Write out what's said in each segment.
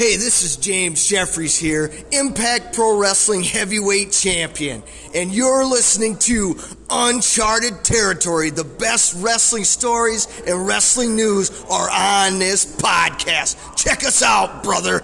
Hey, this is James Jeffries here, Impact Pro Wrestling Heavyweight Champion, and you're listening to Uncharted Territory. The best wrestling stories and wrestling news are on this podcast. Check us out, brother.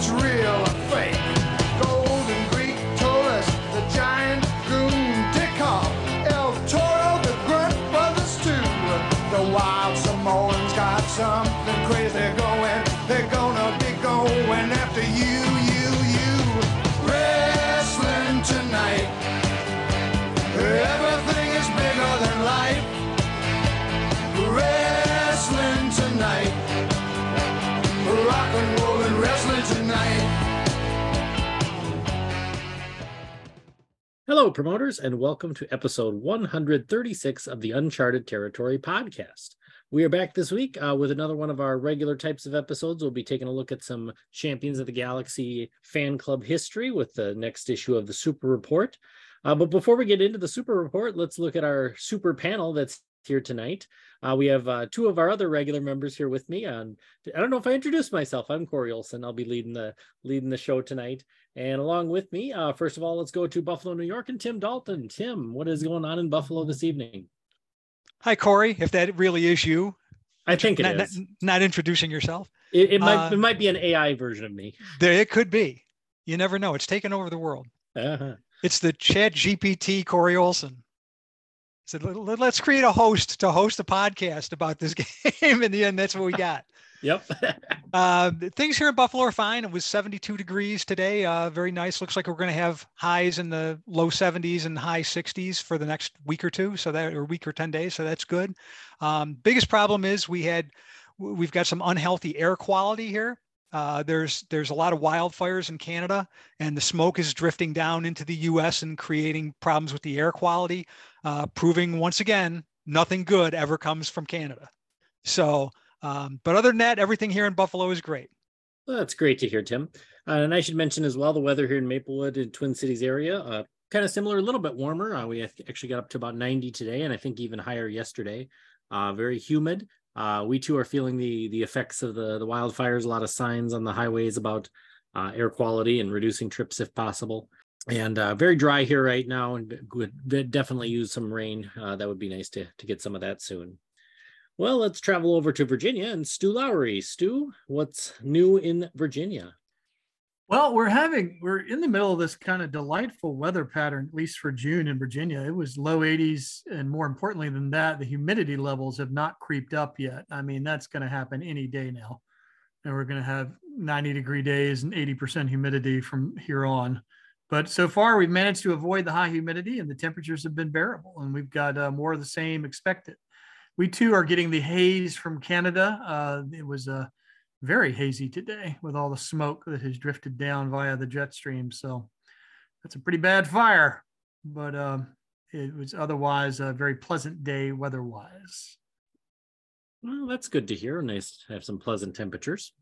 It's real Hello, promoters, and welcome to episode 136 of the Uncharted Territory podcast. We are back this week uh, with another one of our regular types of episodes. We'll be taking a look at some Champions of the Galaxy fan club history with the next issue of the Super Report. Uh, but before we get into the Super Report, let's look at our super panel that's here tonight. Uh, we have uh, two of our other regular members here with me. Um, I don't know if I introduced myself. I'm Cory Olson. I'll be leading the leading the show tonight. And along with me, uh, first of all, let's go to Buffalo, New York, and Tim Dalton. Tim, what is going on in Buffalo this evening? Hi, Cory. If that really is you, I think it not, not, is. not introducing yourself, It, it might uh, it might be an AI version of me. there it could be. You never know. It's taken over the world. Uh-huh. It's the Chat GPT Cory Olson. Said "Let- let- let's create a host to host a podcast about this game. In the end, that's what we got. Yep. Uh, things here in Buffalo are fine. It was 72 degrees today. Uh, very nice. Looks like we're going to have highs in the low 70s and high 60s for the next week or two. So that or week or 10 days. So that's good. Um, biggest problem is we had we've got some unhealthy air quality here. Uh, there's there's a lot of wildfires in Canada, and the smoke is drifting down into the U.S. and creating problems with the air quality, uh, proving once again nothing good ever comes from Canada. So, um, but other than that, everything here in Buffalo is great. Well, that's great to hear, Tim. Uh, and I should mention as well the weather here in Maplewood and Twin Cities area, uh, kind of similar, a little bit warmer. Uh, we actually got up to about 90 today, and I think even higher yesterday. Uh, very humid. Uh, we too are feeling the the effects of the the wildfires. A lot of signs on the highways about uh, air quality and reducing trips if possible. And very dry here right now, and would definitely use some rain. That would be nice to to get some of that soon. Well, let's travel over to Virginia and Stu Lowry. Stu, what's new in Virginia? Well, we're having we're in the middle of this kind of delightful weather pattern, at least for June in Virginia. It was low 80s, and more importantly than that, the humidity levels have not creeped up yet. I mean, that's going to happen any day now, and we're going to have 90 degree days and 80% humidity from here on. But so far, we've managed to avoid the high humidity, and the temperatures have been bearable, and we've got uh, more of the same expected. We too are getting the haze from Canada. Uh, it was a very hazy today with all the smoke that has drifted down via the jet stream. So that's a pretty bad fire, but um, it was otherwise a very pleasant day weather wise. Well, that's good to hear. Nice to have some pleasant temperatures.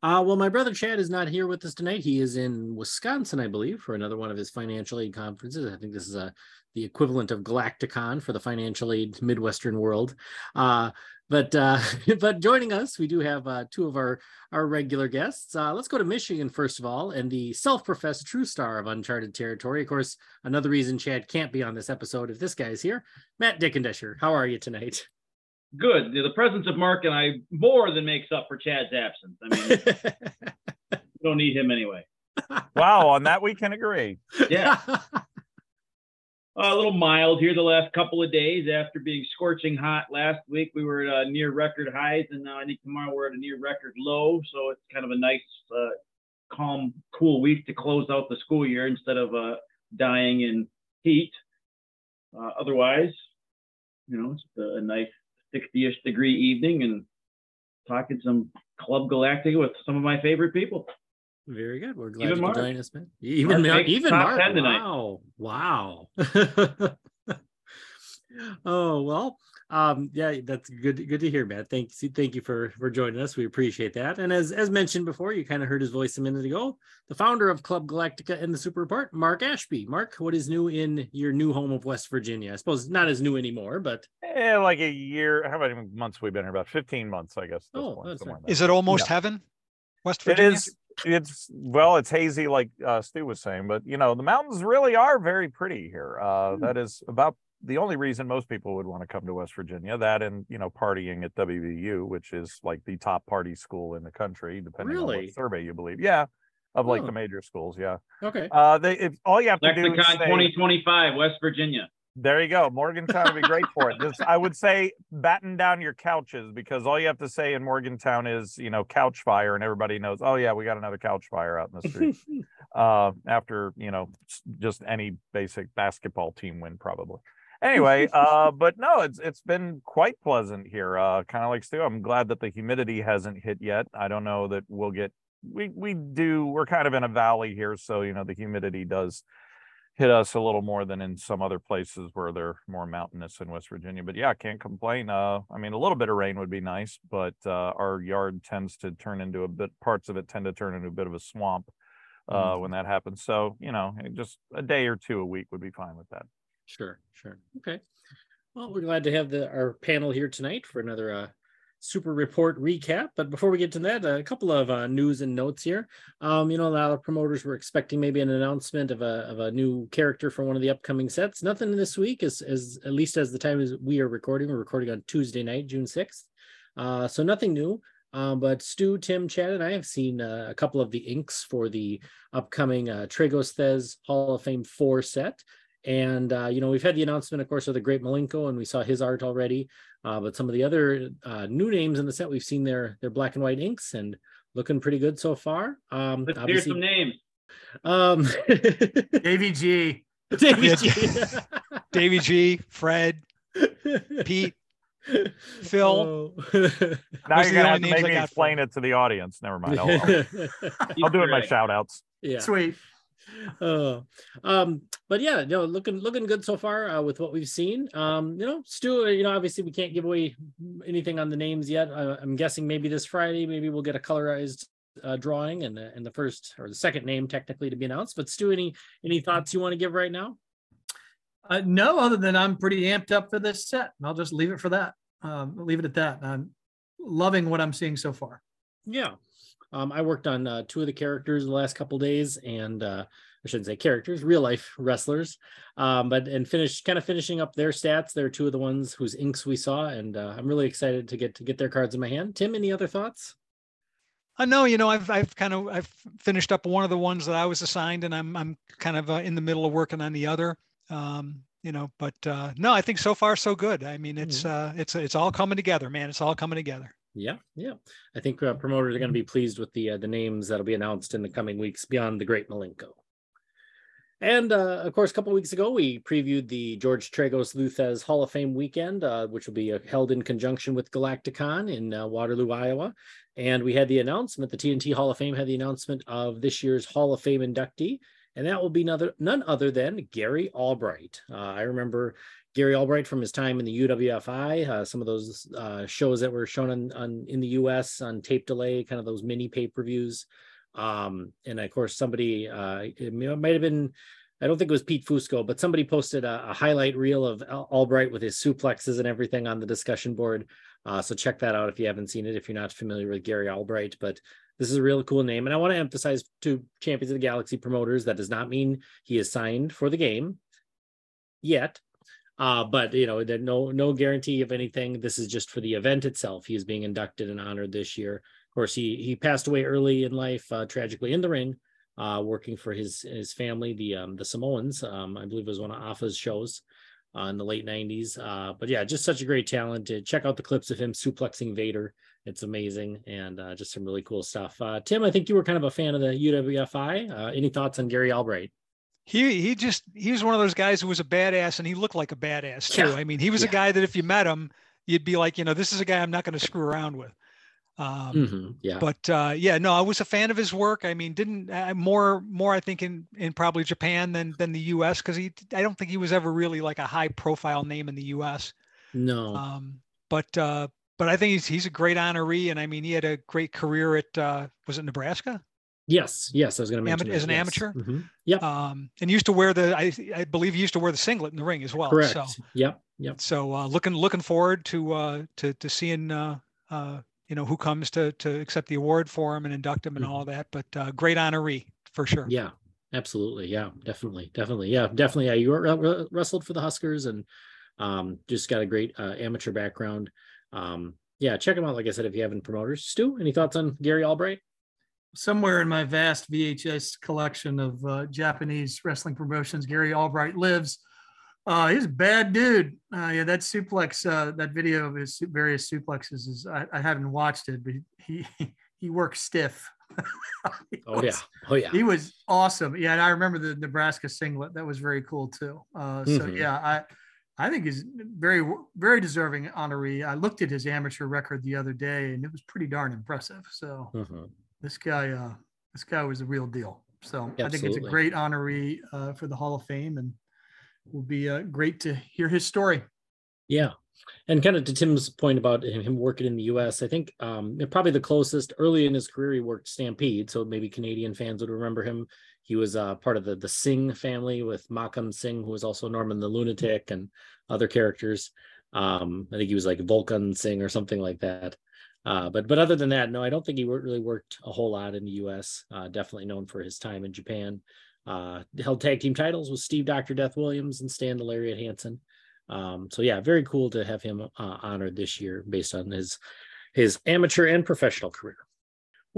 Uh, well, my brother Chad is not here with us tonight. He is in Wisconsin, I believe, for another one of his financial aid conferences. I think this is a the equivalent of Galacticon for the financial aid Midwestern world. Uh, but uh, but joining us, we do have uh, two of our our regular guests. Uh, let's go to Michigan first of all, and the self-professed true star of Uncharted Territory. Of course, another reason Chad can't be on this episode if this guy is here. Matt Dickendesher, how are you tonight? Good. The presence of Mark and I more than makes up for Chad's absence. I mean, we don't need him anyway. Wow, on that we can agree. Yeah, a little mild here the last couple of days after being scorching hot last week. We were at uh, near record highs, and now I think tomorrow we're at a near record low. So it's kind of a nice, uh, calm, cool week to close out the school year instead of uh, dying in heat. Uh, otherwise, you know, it's a, a nice 60-ish degree evening and talking some Club Galactic with some of my favorite people. Very good. We're glad Even you Mark. join us, man. Even Mark Mark, even Mark. tonight. Wow. Wow. oh well. Um, yeah, that's good. Good to hear, Matt. Thank you. Thank you for for joining us. We appreciate that. And as as mentioned before, you kind of heard his voice a minute ago. The founder of Club Galactica and the Super Report, Mark Ashby. Mark, what is new in your new home of West Virginia? I suppose not as new anymore, but Eh, like a year. How many months we've been here? About 15 months, I guess. at this Oh, point, right. in there. Is it almost heaven? West Virginia? is. It's well, it's hazy, like uh, Stu was saying, but you know, the mountains really are very pretty here. Uh, Hmm. That is about the only reason most people would want to come to West Virginia. That and you know, partying at WVU, which is like the top party school in the country, depending on what survey you believe. Yeah, of like Oh. the major schools. Yeah. okay. Uh, they if all you have to do is say, 2025, West Virginia. There you go. Morgantown would be great for it. Just I would say batten down your couches because all you have to say in Morgantown is, you know, couch fire and everybody knows, oh yeah, we got another couch fire out in the street. uh after, you know, just any basic basketball team win probably. Anyway, uh but no, it's it's been quite pleasant here. Uh kind of like Stu. I'm glad that the humidity hasn't hit yet. I don't know that we'll get we we do we're kind of in a valley here, so you know the humidity does hit us a little more than in some other places where they're more mountainous in West Virginia. But yeah, can't complain. Uh, I mean, a little bit of rain would be nice, but uh, our yard tends to turn into a bit. Parts of it tend to turn into a bit of a swamp uh, when that happens. So you know, just a day or two a week would be fine with that. Sure, sure. Okay. Well, we're glad to have the our panel here tonight for another uh, super report recap. But before we get to that, a couple of uh, news and notes here. Um, you know, a lot of promoters were expecting maybe an announcement of a of a new character for one of the upcoming sets. Nothing this week, as as at least as the time as we are recording. We're recording on Tuesday night, June sixth. Uh, so nothing new. Um, but Stu, Tim, Chad, and I have seen uh, a couple of the inks for the upcoming uh, Tragos Thesz Hall of Fame 4 set. And, uh, you know, we've had the announcement, of course, of the great Malenko, and we saw his art already. Uh, but some of the other uh, new names in the set, we've seen their, their black and white inks and looking pretty good so far. Um, Let's hear some names. um, AVG. Davey Yeah. G. Davey G, Fred, Pete, Phil. Oh. Now you're gonna have to make me explain it to the audience. Never mind. I'll, I'll, I'll do it in my Correct. shout outs. yeah. Sweet. Uh, um, but yeah, no, looking looking good so far uh, with what we've seen. Um, you know, Stu, uh, you know, obviously we can't give away anything on the names yet. Uh, I'm guessing maybe this Friday, maybe we'll get a colorized uh, drawing and the, and the first or the second name technically to be announced. But Stu, any any thoughts you want to give right now? Uh, no, other than I'm pretty amped up for this set. And I'll just leave it for that. Um, leave it at that. I'm loving what I'm seeing so far. Yeah. Um, I worked on uh, two of the characters the last couple days, and uh, I shouldn't say characters, real life wrestlers. Um, but and finished kind of finishing up their stats. They're two of the ones whose inks we saw, and uh, I'm really excited to get to get their cards in my hand. Tim, any other thoughts? I know, you know, I've I've kind of I've finished up one of the ones that I was assigned, and I'm I'm kind of uh, in the middle of working on the other. Um, you know, but uh, no, I think so far so good. I mean, it's uh, it's it's all coming together, man. It's all coming together. Yeah, yeah. I think uh, promoters are going to be pleased with the uh, the names that'll be announced in the coming weeks beyond the Great Malenko. And uh, of course, a couple weeks ago, we previewed the George Tragos Lou Thesz Hall of Fame weekend, uh, which will be uh, held in conjunction with Galacticon in uh, Waterloo, Iowa. And we had the announcement, the TNT Hall of Fame had the announcement of this year's Hall of Fame inductee, and that will be none, none other than Gary Albright. Uh, I remember Gary Albright from his time in the UWFI, uh, some of those uh, shows that were shown on, on in the US on tape delay, kind of those mini pay per views. Um, and of course, somebody, uh, it might have been, I don't think it was Pete Fusco, but somebody posted a, a highlight reel of Albright with his suplexes and everything on the discussion board. Uh, so check that out if you haven't seen it, if you're not familiar with Gary Albright. But this is a real cool name. And I want to emphasize to Champions of the Galaxy promoters that does not mean he is signed for the game yet. Uh, but you know, no no guarantee of anything. This is just for the event itself. He is being inducted and honored this year. Of course, he he passed away early in life, uh, tragically in the ring, uh, working for his his family, the um, the Samoans. Um, I believe was one of Afa's shows uh, in the late '90s. Uh, but yeah, just such a great talent. Check out the clips of him suplexing Vader. It's amazing and uh, just some really cool stuff. Uh, Tim, I think you were kind of a fan of the UWFI. Any thoughts on Gary Albright? He he just he was one of those guys who was a badass, and he looked like a badass too. Yeah. I mean, he was Yeah. a guy that if you met him, you'd be like, you know, this is a guy I'm not going to screw around with. Um, Mhm, Yeah. but uh, yeah, no, I was a fan of his work. I mean, didn't uh, more more I think in in probably Japan than than the U.S. because he I don't think he was ever really like a high profile name in the U.S. no. Um, but uh, but I think he's he's a great honoree, and I mean he had a great career at uh, was it Nebraska? Yes. Yes. I was going to mention as that, an yes. amateur? Mhm. Yep. Um, and used to wear the I I believe he used to wear the singlet in the ring as well. Correct. So Yep. Yep. so uh, looking looking forward to uh, to to seeing uh, uh, you know who comes to to accept the award for him and induct him and all that. But uh, great honoree for sure. Mm-hmm. Yeah. Absolutely. Yeah. Definitely. Definitely. Yeah. Definitely. Yeah. You were- wre- wrestled for the Huskers and um, just got a great uh, amateur background. Um, yeah. Check him out. Like I said, if you haven't promoters. Stu, any thoughts on Gary Albright? Somewhere in my vast VHS collection of uh, Japanese wrestling promotions, Gary Albright lives. Uh, he's a bad dude. Uh, yeah, that suplex, uh, that video of his various suplexes is I, I haven't watched it, but he he works stiff. He Oh, yeah. Oh, yeah. he was awesome. Yeah, and I remember the Nebraska singlet. That was very cool too. Uh, so Mhm. yeah, I I think he's very very deserving honoree. I looked at his amateur record the other day, and it was pretty darn impressive. So Mhm. This guy uh this guy was a real deal so i think it's a great honoree uh, for the hall of fame and will be uh, great to hear his story Yeah. And kind of to Tim's point about him, him working in the US, I think um, probably the closest early in his career, he worked Stampede. So maybe Canadian fans would remember him. He was uh, part of the, the Singh family with Makhan Singh, who was also Norman the Lunatic and other characters. Um, I think he was like Vokhan Singh or something like that. Uh, but but other than that, no, I don't think he really worked a whole lot in the U.S. Uh, definitely known for his time in Japan. Uh, held tag team titles with Steve Doctor Death Williams and Stan the Lariat Hansen. Um, so yeah, very cool to have him uh, honored this year based on his his amateur and professional career.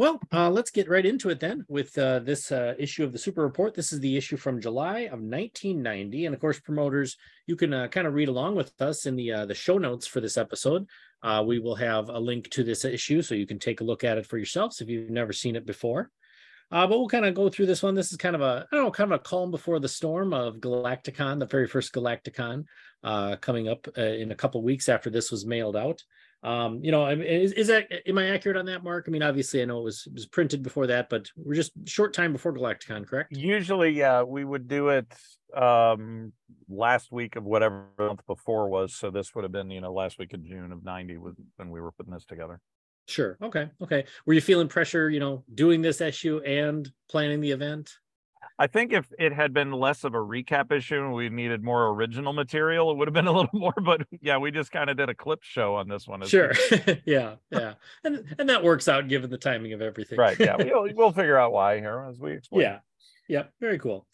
Well, uh, let's get right into it then with uh, this uh, issue of the Super Report. This is the issue from July of 1990, and of course, promoters, you can uh, kind of read along with us in the uh, the show notes for this episode. Uh, we will have a link to this issue, so you can take a look at it for yourselves if you've never seen it before. But we'll kind of go through this one. This is kind of a, I don't know, kind of a calm before the storm of Galacticon, the very first Galacticon, coming up in a couple weeks after this was mailed out. Um, you know, is, is that am I accurate on that, Mark? I mean, obviously, I know it was it was printed before that, but we're just short time before Galacticon, correct? Usually, yeah, we would do it um last week of whatever month before was. So this would have been, you know, last week of June of 90 was when we were putting this together. Sure. Okay. Okay. Were you feeling pressure, you know, doing this issue and planning the event? I think if it had been less of a recap issue and we needed more original material, it would have been a little more. But yeah, we just kind of did a clip show on this one. as Sure. yeah. Yeah. And and that works out given the timing of everything. Right. Yeah. We'll, we'll figure out why here as we explain. Yeah. Yeah. Very cool.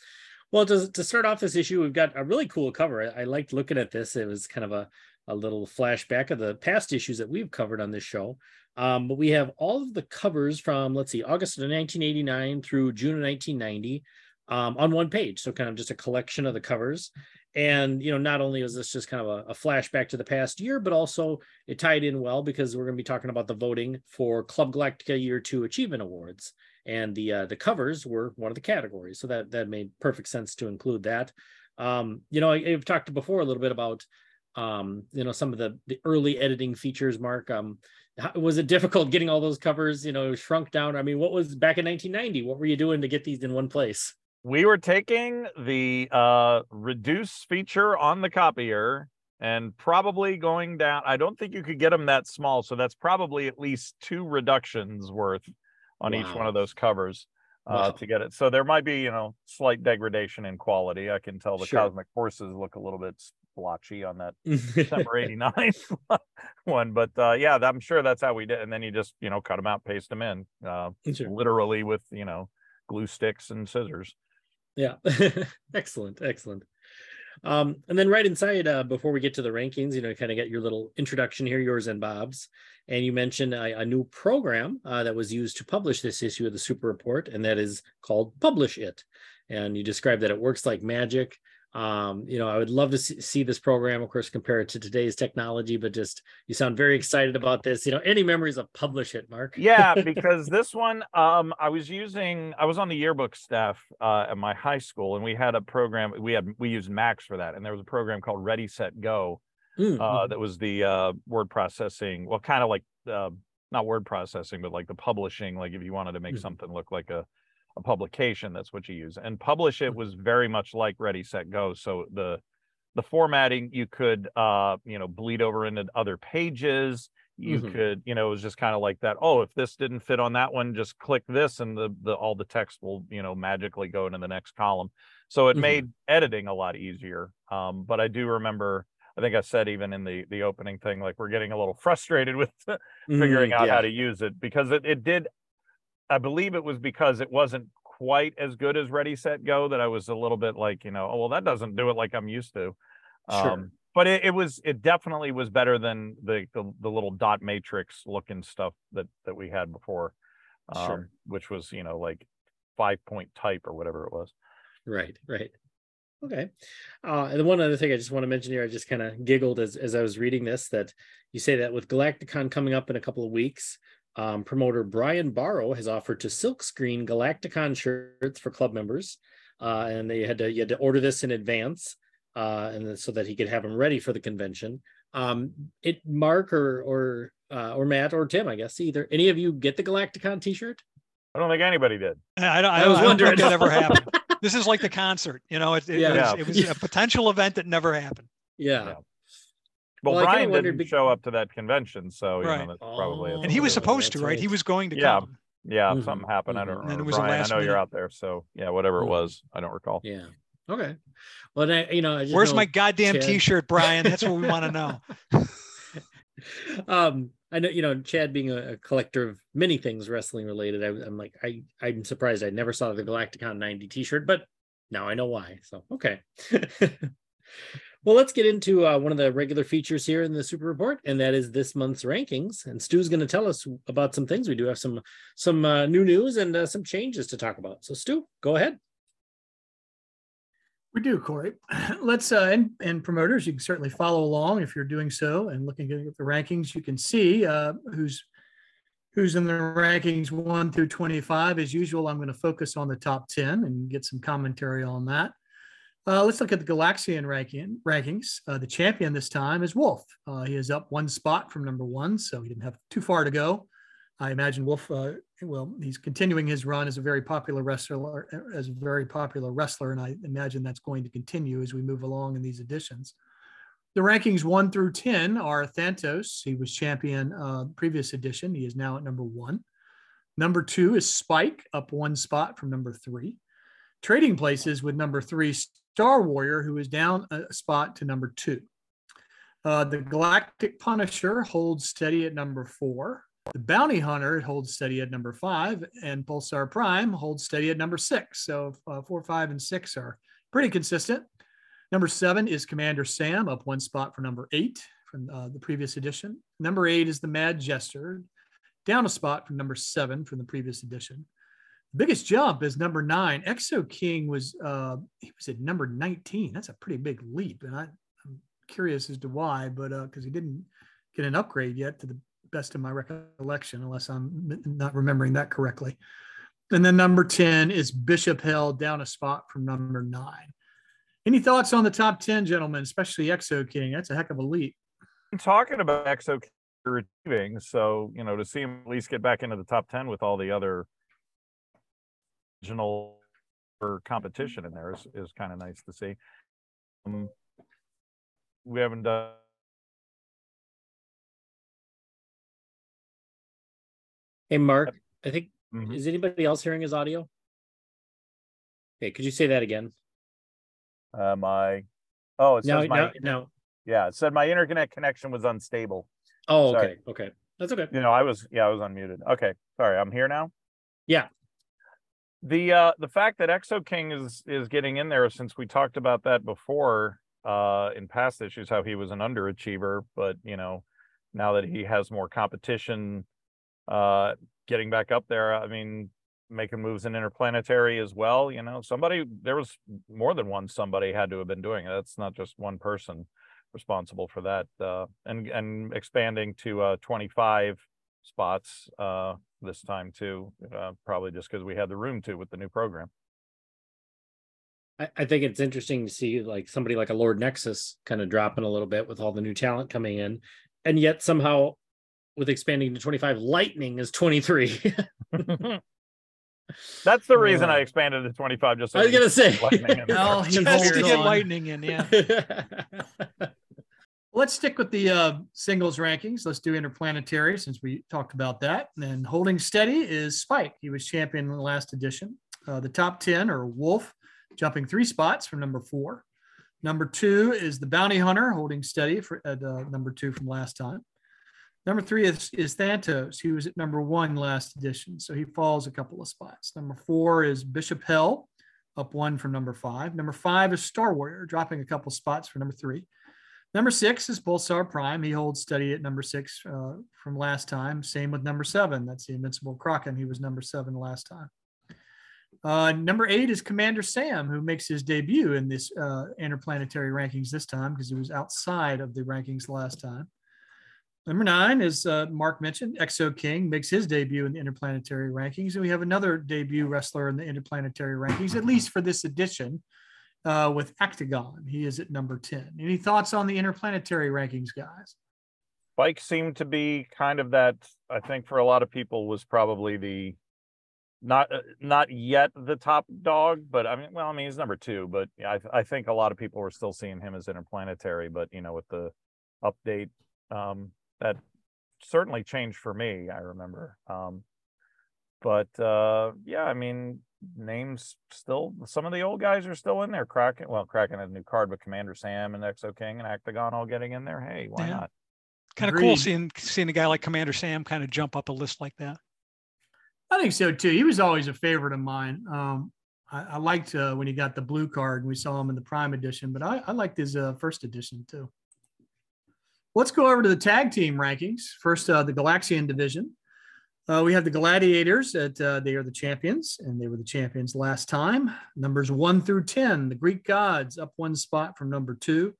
Well, to, to start off this issue, we've got a really cool cover. I, I liked looking at this. It was kind of a, a little flashback of the past issues that we've covered on this show. Um, but we have all of the covers from, let's see, August of 1989 through June of 1990 um, on one page. So kind of just a collection of the covers. And, you know, not only was this just kind of a, a flashback to the past year, but also it tied in well because we're going to be talking about the voting for Club Galactica Year Two Achievement Awards and the uh, the covers were one of the categories. So that that made perfect sense to include that. Um, you know, I, I've talked before a little bit about um, you know some of the the early editing features. Mark, um, how, was it difficult getting all those covers? You know, shrunk down. I mean, what was back in 1990? What were you doing to get these in one place? We were taking the uh reduce feature on the copier and probably going down. I don't think you could get them that small. So that's probably at least two reductions worth on each one of those covers uh, Wow. to get it. So there might be, you know, slight degradation in quality. I can tell the Sure. cosmic forces look a little bit splotchy on that December 89 one. But uh, yeah, I'm sure that's how we did. And then you just, you know, cut them out, paste them in, uh, Sure. literally with, you know, glue sticks and scissors. Yeah. excellent. Excellent. Um, and then right inside, uh, before we get to the rankings, you know, kind of get your little introduction here, yours and Bob's. And you mentioned a, a new program uh, that was used to publish this issue of the Super Report, and that is called Publish It. And you described that it works like magic. Um, you know, I would love to see, this program, of course, compare it to today's technology, but just you sound very excited about this. You know, any memories of Publish It, Mark? yeah because this one um i was using i was on the yearbook staff uh at my high school and we had a program we had we used Macs for that and there was a program called ready set go Mm, uh that was the uh word processing well kind of like uh not word processing, but like the publishing. Like if you wanted to make Mhm. something look like a a publication, that's what you use. And publish it Mhm. was very much like Ready Set Go. So the the formatting you could uh you know bleed over into other pages you Mhm. could you know it was just kind of like that oh if this didn't fit on that one just click this and the the all the text will you know magically go into the next column so it Mhm. made editing a lot easier um but i do remember i think i said even in the the opening thing like we're getting a little frustrated with figuring Mm, out yeah. how to use it because it, it did i believe it was because it wasn't quite as good as ready set go that i was a little bit like you know oh well that doesn't do it like i'm used to Sure. um but it, it was it definitely was better than the, the the little dot matrix looking stuff that that we had before um Sure. which was you know like five point type or whatever it was Right, right. Okay. Uh, and one other thing I just want to mention here, I just kind of giggled as, as I was reading this that you say that with Galacticon coming up in a couple of weeks, um, promoter Brian Barrow has offered to silkscreen Galacticon shirts for club members. Uh, and they had to you had to order this in advance, uh, and so that he could have them ready for the convention. Um, it Mark or or uh, or Matt or Tim, I guess either any of you get the Galacticon T-shirt? i don't think anybody did I don't, I, I was I don't wondering. that ever happened. This is like the concert, you know, it, it Yeah. was, it was a potential event that never happened. Yeah. Yeah. Well, Well, brian didn't bec- show up to that convention so you Right. know that's probably Oh, And he was supposed to, that's right? He was going to Yeah. come. yeah Mhm, something happened i mhm. don't And it was a brian i last know you're out there so yeah whatever it Mhm. was i don't recall Yeah. Okay. Well, then I, you know, I just Where's know- my goddamn Chad. t-shirt, Brian? That's what we want to know. um, I know, you know, Chad being a, a collector of many things wrestling related, I, I'm like, I, I'm surprised I never saw the Galacticon 90 t-shirt, but now I know why. So, okay. well, let's get into uh, one of the regular features here in the Super Report, and that is this month's rankings. And Stu's going to tell us about some things. We do have some some uh, new news and uh, some changes to talk about. So, Stu, go ahead. We do, Cory. Let's uh, and, and promoters, you can certainly follow along if you're doing so and looking at the rankings. You can see uh, who's who's in the rankings one through 25. As usual, I'm going to focus on the top 10 and get some commentary on that. Uh, let's look at the Galaxian ranking rankings. Uh, the champion this time is Wolf. Uh, he is up one spot from number one, so he didn't have too far to go. I imagine Wolf. Uh, well, he's continuing his run as a very popular wrestler, as a very popular wrestler, and I imagine that's going to continue as we move along in these editions. The rankings one through ten are Thantos. He was champion uh, previous edition. He is now at number one. Number two is Spike, up one spot from number three. Trading places with number three, Star Warrior, who is down a spot to number two. Uh, the Galactic Punisher holds steady at number four. The Bounty Hunter holds steady at number five, and Pulsar Prime holds steady at number six. So uh, four, five, and six are pretty consistent. Number seven is Commander Sam, up one spot for number eight from uh, the previous edition. Number eight is the Mad Jester, down a spot from number seven from the previous edition. Biggest jump is number nine. Exo King was uh, he was at number 19. That's a pretty big leap, and I, I'm curious as to why, but because he didn't get an upgrade yet to the best of my recollection, unless I'm not remembering that correctly. And then number 10 is Bishop Hell down a spot from number nine. Any thoughts on the top 10, gentlemen, especially Exo King? That's a heck of a leap. I'm talking about Exo King achieving, so you know to see him at least get back into the top ten with all the other regional or competition in there is, is kind of nice to see. Um, we haven't done Hey, Mark, I think, Mhm. is anybody else hearing his audio? Okay, could you say that again? uh, my oh it No, says my no, no. yeah it said my internet connection was unstable. Oh, Sorry. okay, okay. That's okay. You know I was yeah I was unmuted. Okay, sorry I'm here now. Yeah. The uh the fact that exo king is is getting in there since we talked about that before uh in past issues how he was an underachiever but you know now that he has more competition uh getting back up there i mean making moves in interplanetary as well you know somebody there was more than one somebody had to have been doing it. That's not just one person responsible for that uh and and expanding to uh 25 spots uh this time too uh, probably just because we had the room to with the new program I, I think it's interesting to see like somebody like a Lord Nexus kind of dropping a little bit with all the new talent coming in, and yet somehow with expanding to 25, lightning is 23. That's the reason Uh, I expanded to 25. Just so I was we gonna say. lightning in there. Well, he Just to get lightning in, yeah. Let's stick with the uh, singles rankings. Let's do interplanetary since we talked about that. And holding steady is Spike. He was champion in the last edition. Uh, the top 10 are Wolf, jumping three spots from number four. Number two is the Bounty Hunter, holding steady for at uh, number two from last time. Number three is, is Thantos. He was at number one last edition, so he falls a couple of spots. Number four is Bishop Hell, up one from number five. Number five is Star Warrior, dropping a couple spots for number three. Number six is Pulsar Prime. He holds steady at number six uh, from last time. Same with number seven. That's the Invincible Kraken. He was number seven last time. Uh, number eight is Commander Sam, who makes his debut in this uh, interplanetary rankings this time because he was outside of the rankings last time. Number nine is uh, Mark mentioned, Exo King makes his debut in the interplanetary rankings. And we have another debut wrestler in the interplanetary rankings, at least for this edition, uh, with Actagon. He is at number 10. Any thoughts on the interplanetary rankings, guys? Spike seemed to be kind of that. I think for a lot of people was probably the not uh, not yet the top dog, but I mean, well, I mean he's number two, but I, I think a lot of people were still seeing him as interplanetary. But you know, with the update, um, that certainly changed for me. I remember, um, but uh, yeah, I mean, names still. Some of the old guys are still in there. Kraken, well, Kraken had a new card, but Commander Sam and Exo King and Actagon all getting in there. Hey, why Yeah. not? Kind of cool seeing seeing a guy like Commander Sam kind of jump up a list like that. I think so too. He was always a favorite of mine. Um, I, I liked uh, when he got the blue card and we saw him in the Prime edition, but I, I liked his uh, first edition too. Let's go over to the tag team rankings. First, uh, the Galaxian division. Uh, we have the Gladiators that uh, they are the champions, and they were the champions last time. Numbers one through 10, the Greek gods up one spot from number two.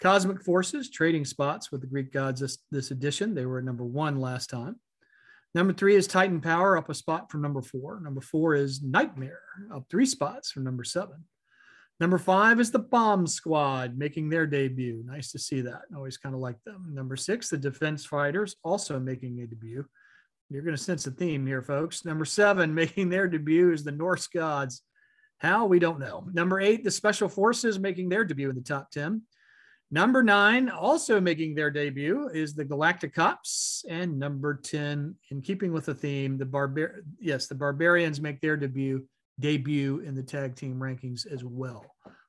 Cosmic Forces trading spots with the Greek gods this, this edition. They were at number one last time. Number three is Titan Power, up a spot from number four. Number four is Nightmare, up three spots from number seven. Number five is the Bomb Squad, making their debut. Nice to see that. Always kind of like them. Number six, the Defense Fighters, also making a debut. You're going to sense a theme here, folks. Number seven, making their debut, is the Norse Gods. How? We don't know. Number eight, the Special Forces, making their debut in the top 10. Number nine, also making their debut, is the Galactic Cops. And number 10, in keeping with the theme, the Barbar yes, the Barbarians make their debut debut in the tag team rankings as well.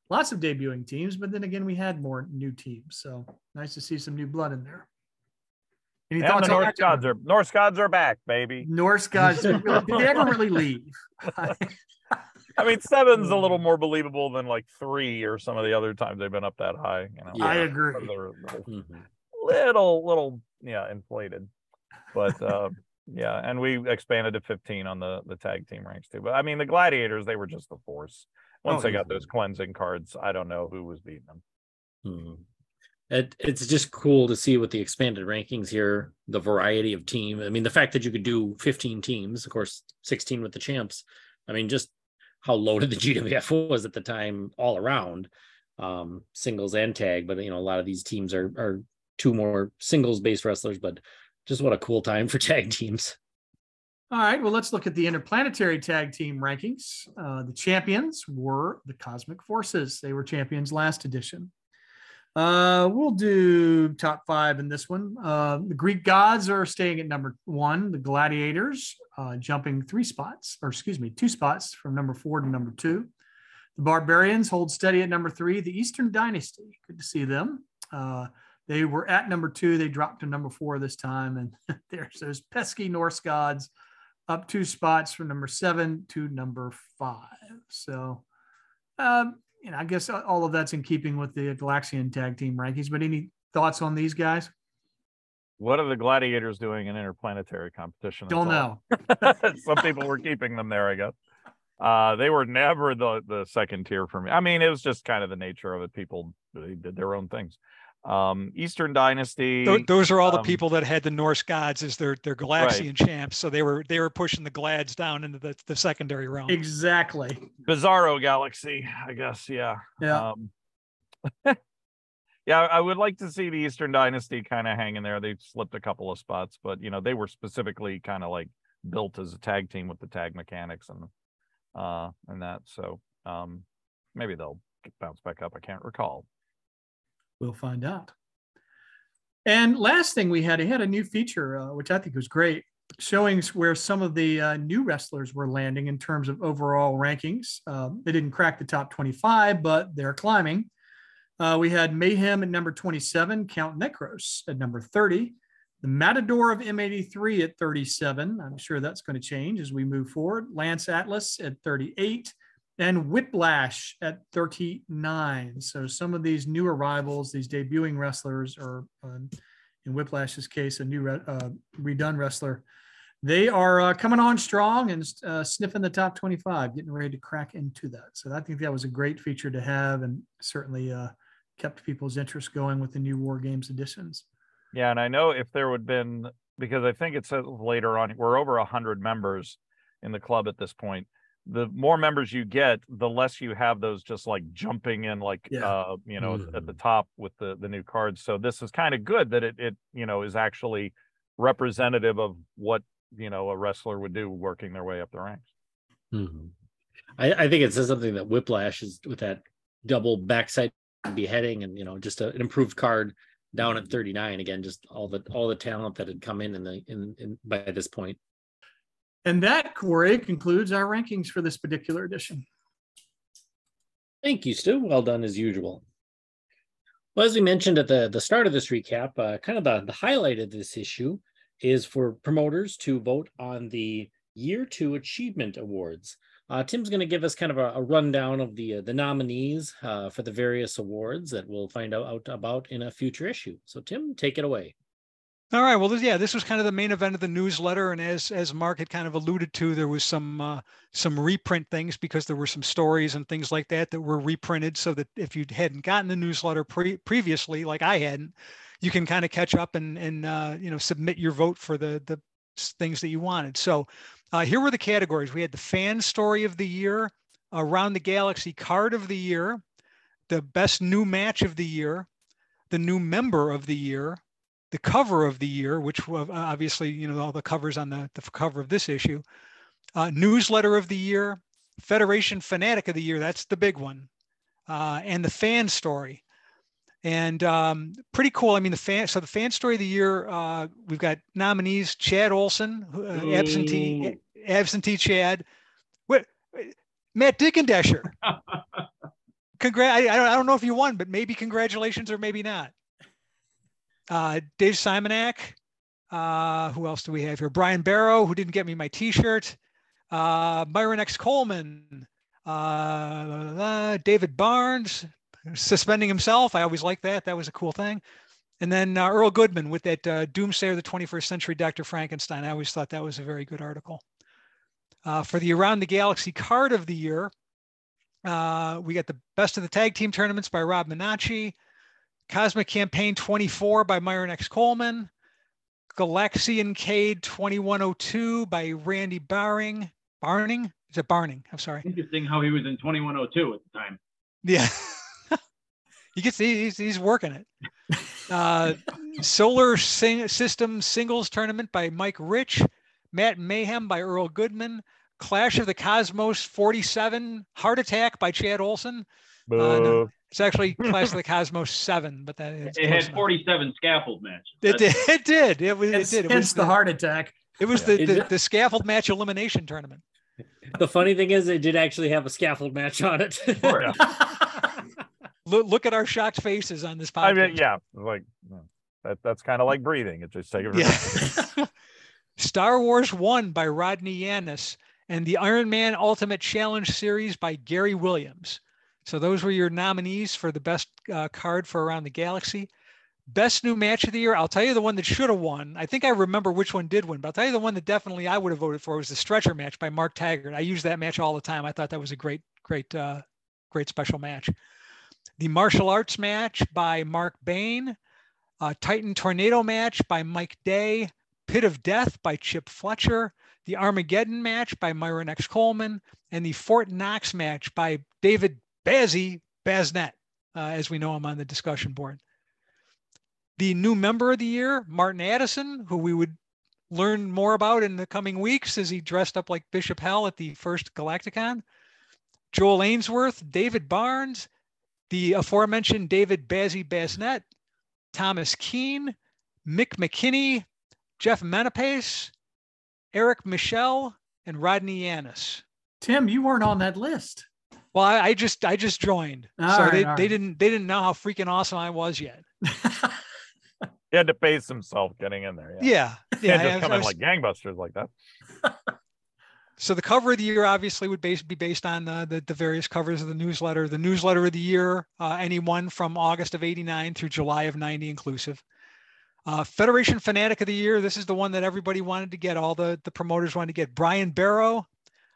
Lots of debuting teams, but then again, we had more new teams. So nice to see some new blood in there. Any And thoughts the on Norse gods are Norse gods are back, baby. Norse gods, did they ever really leave? I mean, seven's a little more believable than like three or some of the other times they've been up that high. You know, I agree. They're little, Mhm. little, little, yeah, inflated. But uh, yeah, and we expanded to 15 on the the tag team ranks too. But I mean, the gladiators they were just the force. Once Oh, they got those cleansing cards, I don't know who was beating them. Mhm. It, it's just cool to see with the expanded rankings here, the variety of team. I mean, the fact that you could do 15 teams, of course, 16 with the champs. I mean, just how loaded the GWF was at the time all around, um, singles and tag. But you know, a lot of these teams are are two more singles based wrestlers, but just what a cool time for tag teams. All right, well, let's look at the interplanetary tag team rankings. Uh, the champions were the Cosmic Forces. They were champions last edition. Uh, we'll do top five in this one. Uh, the Greek gods are staying at number one. The gladiators uh, jumping three spots, or excuse me, two spots from number four to number two. The barbarians hold steady at number three. The Eastern Dynasty, good to see them. Uh, they were at number two. They dropped to number four this time, and there's those pesky Norse gods up two spots from number seven to number five. So, um, know, I guess all of that's in keeping with the Galaxian tag team rankings. But any thoughts on these guys? What are the gladiators doing in interplanetary competition? Don't know. Some people were keeping them there, I guess. Uh, they were never the the second tier for me. I mean, it was just kind of the nature of it. People they did their own things. Um, Eastern Dynasty. Tho- those are all the um, people that had the Norse gods as their their Galaxian champs. So they were they were pushing the Glads down into the, the secondary realm. Exactly. Bizarro Galaxy, I guess. Yeah. Yeah. Um, Yeah, I would like to see the Eastern Dynasty kind of hanging there. They slipped a couple of spots, but you know they were specifically kind of like built as a tag team with the tag mechanics and uh and that. So um maybe they'll bounce back up. I can't recall. We'll find out. And last thing we had, he had a new feature, uh, which I think was great, showing where some of the uh, new wrestlers were landing in terms of overall rankings. Uh, they didn't crack the top 25, but they're climbing. Uh, we had Mayhem at number 27, Count Necros at number 30, the Matador of M83 at 37. I'm sure that's going to change as we move forward. Lance Atlas at 38 and Whiplash at 39. So some of these new arrivals, these debuting wrestlers, or um, in Whiplash's case, a new re- uh, redone wrestler, they are uh, coming on strong and uh, sniffing the top 25, getting ready to crack into that. So I think that was a great feature to have, and certainly uh, kept people's interest going with the new War Games editions. Yeah, and I know if there would have been because I think it says later on we're over hundred members in the club at this point the more members you get, the less you have those just like jumping in, like yeah. uh, you know, mm-hmm. at the top with the the new cards. So this is kind of good that it it you know is actually representative of what you know a wrestler would do working their way up the ranks. Mm-hmm. I, I, think it says something that Whiplash is with that double backside beheading and you know just a, an improved card down at 39 again just all the all the talent that had come in in the in, in by this point and that, Cory, concludes our rankings for this particular edition. Thank you, Stu. Well done as usual. Well, as we mentioned at the, the start of this recap, uh, kind of the, the highlight of this issue is for promoters to vote on the Year Two Achievement Awards. Uh, Tim's going to give us kind of a, a rundown of the uh, the nominees uh, for the various awards that we'll find out, out about in a future issue. So, Tim, take it away. All right. Well, yeah, this was kind of the main event of the newsletter, and as as Mark had kind of alluded to, there was some uh, some reprint things because there were some stories and things like that that were reprinted, so that if you hadn't gotten the newsletter pre- previously, like I hadn't, you can kind of catch up and and uh, you know submit your vote for the the things that you wanted. So uh, here were the categories. We had the fan story of the year, around the galaxy card of the year, the best new match of the year, the new member of the year the cover of the year, which obviously, you know, all the covers on the, the cover of this issue, uh, newsletter of the year, Federation Fanatic of the year, that's the big one, uh, and the fan story. And um, pretty cool. I mean, the fan. So the fan story of the year, uh, we've got nominees: Chad Olson, uh, absentee, absentee Chad, what, Matt Dickendesher. Congrat. I, I don't know if you won, but maybe congratulations or maybe not uh, Dave Simonak. Uh, who else do we have here? Brian Barrow, who didn't get me my T-shirt. Uh, Myron X. Coleman. Uh, David Barnes suspending himself. I always like that. That was a cool thing. And then uh, Earl Goodman with that uh, Doomsayer the 21st Century Dr. Frankenstein. I always thought that was a very good article. Uh, for the Around the Galaxy card of the year, uh, we got the Best of the Tag Team Tournaments by Rob Minacci, Cosmic Campaign 24 by Myron X. Coleman. Galaxian Cade 2102 by Randy Barring. Barning? Is it Barning? I'm sorry. Interesting how he was in 2102 at the time. Yeah. you can see he's, he's working it. Uh, Solar Sing- System Singles Tournament by Mike Rich. Matt Mayhem by Earl Goodman. Clash of the Cosmos 47 Heart Attack by Chad Olson. Uh, no, it's actually Clash of the Cosmos seven, but that it had forty seven scaffold matches. It did. It did. It was. It did. It was the, the heart attack. It was yeah. the, the, the scaffold match elimination tournament. The funny thing is, it did actually have a scaffold match on it. look, look at our shocked faces on this podcast. I mean, yeah, like that, that's kind of like breathing. It just take it. Yeah. Star Wars One by Rodney Yannis and the Iron Man Ultimate Challenge series by Gary Williams. So those were your nominees for the best uh, card for Around the Galaxy. Best new match of the year. I'll tell you the one that should have won. I think I remember which one did win, but I'll tell you the one that definitely I would have voted for was the stretcher match by Mark Taggart. I use that match all the time. I thought that was a great, great, uh, great special match. The martial arts match by Mark Bain. Uh, Titan Tornado match by Mike Day. Pit of Death by Chip Fletcher. The Armageddon match by Myron X. Coleman. And the Fort Knox match by David Bazzy Baznet, uh, as we know him on the discussion board. the new member of the year, Martin Addison, who we would learn more about in the coming weeks as he dressed up like Bishop Hell at the first Galacticon. Joel Ainsworth, David Barnes, the aforementioned David Bazzy Basnet, Thomas Keene, Mick McKinney, Jeff Menapace, Eric Michelle, and Rodney Yanis. Tim, you weren't on that list. Well, I, I just I just joined, All so right, they, all they right. didn't they didn't know how freaking awesome I was yet. He had to pace himself getting in there. Yeah, Yeah, yeah. just I- come I in like gangbusters like that. so the cover of the year obviously would base, be based on uh, the, the various covers of the newsletter. The newsletter of the year, uh, any one from August of 89 through July of 90 inclusive. Uh, Federation Fanatic of the Year. This is the one that everybody wanted to get. All the, the promoters wanted to get. Brian Barrow,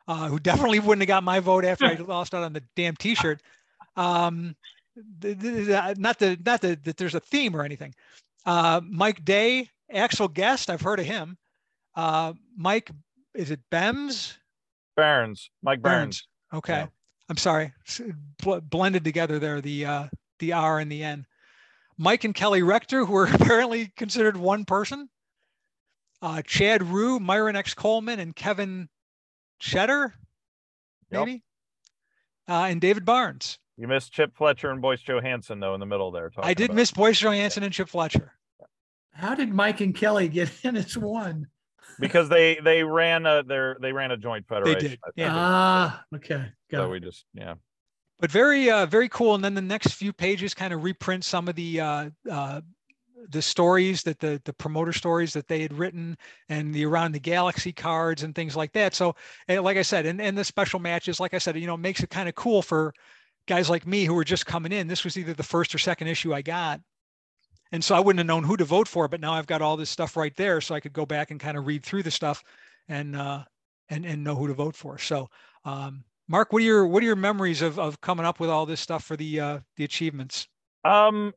uh, who definitely wouldn't have got my vote after I lost out on the damn T-shirt. Um, the, the, the- not the not the, that there's a theme or anything. Uh, Mike Day, actual guest. I've heard of him. Uh, Mike, is it Bems? Burns, Mike Burns. Burns. Okay. Yeah. I'm sorry. Bl- blended together there, the uh, the R and the N. Mike and Kelly Rector, who are apparently considered one person. Uh, Chad Rue, Myron X. Coleman, and Kevin Cheddar, Yep. maybe. Uh, and David Barnes. You missed Chip Fletcher and Boyce Johansson though in the middle there. I did about- miss Boyce Johansson and Chip Fletcher. How did Mike and Kelly get in as one? because they they ran a their they ran a joint federation. They did, yeah. Ah, okay. Got So it. we just yeah. but very uh very cool and then the next few pages kind of reprint some of the uh uh the stories that the the promoter stories that they had written and the around the galaxy cards and things like that. So and like i said and, and the special matches like i said you know makes it kind of cool for guys like me who were just coming in. This was either the first or second issue i got. And so i wouldn't have known who to vote for but now i've got all this stuff right there so i could go back and kind of read through the stuff and uh and and know who to vote for. So um Mark, what are your what are your memories of of coming up with all this stuff for the uh the achievements? Um,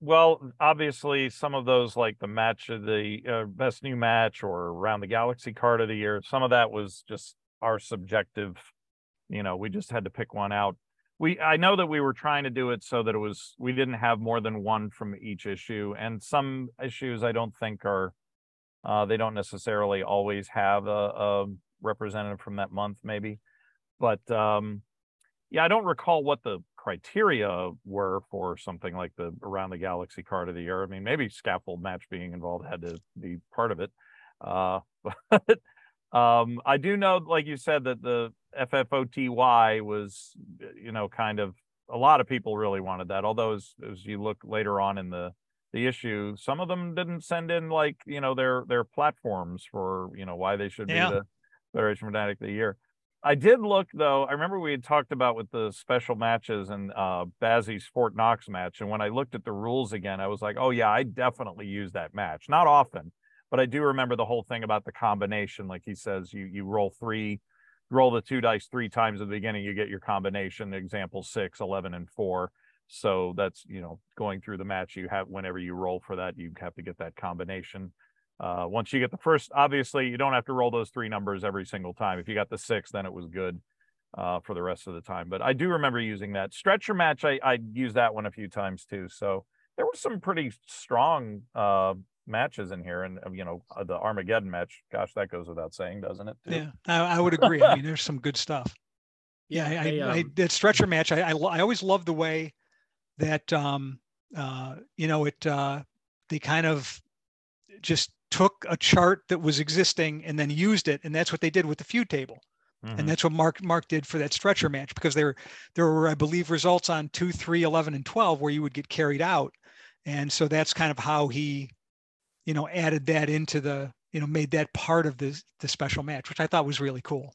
well, obviously, some of those like the match of the uh, best new match or around the galaxy card of the year, some of that was just our subjective. You know, we just had to pick one out. We I know that we were trying to do it so that it was we didn't have more than one from each issue, and some issues I don't think are. Uh, they don't necessarily always have a, a representative from that month, maybe, but um, yeah, I don't recall what the criteria were for something like the around the galaxy card of the year. I mean, maybe scaffold match being involved had to be part of it. Uh, but um, I do know, like you said, that the FFOTY was, you know, kind of a lot of people really wanted that. Although as, as you look later on in the the issue, some of them didn't send in like you know their their platforms for you know why they should Yeah. be the Federation Fanatic of the Year. I did look though. I remember we had talked about with the special matches and uh Bazzy's Fort Knox match. And when I looked at the rules again, I was like, oh yeah, I definitely use that match. Not often, but I do remember the whole thing about the combination. Like he says, you you roll three, roll the two dice three times at the beginning, you get your combination. Example six, 11, and four. So that's you know going through the match. You have whenever you roll for that, you have to get that combination. Uh, once you get the first, obviously you don't have to roll those three numbers every single time. If you got the six, then it was good uh, for the rest of the time. But I do remember using that stretcher match. I I used that one a few times too. So there were some pretty strong uh, matches in here, and uh, you know uh, the Armageddon match. Gosh, that goes without saying, doesn't it? too? Yeah, I, I would agree. I mean, there's some good stuff. Yeah, I, they, I, I um, that stretcher match. I I, I always love the way that um uh you know it uh they kind of just took a chart that was existing and then used it, and that's what they did with the feud table. Mhm. and that's what Mark Mark did for that stretcher match because there there were I believe results on 2 3 11 and 12 where you would get carried out and so that's kind of how he you know added that into the you know made that part of the the special match which I thought was really cool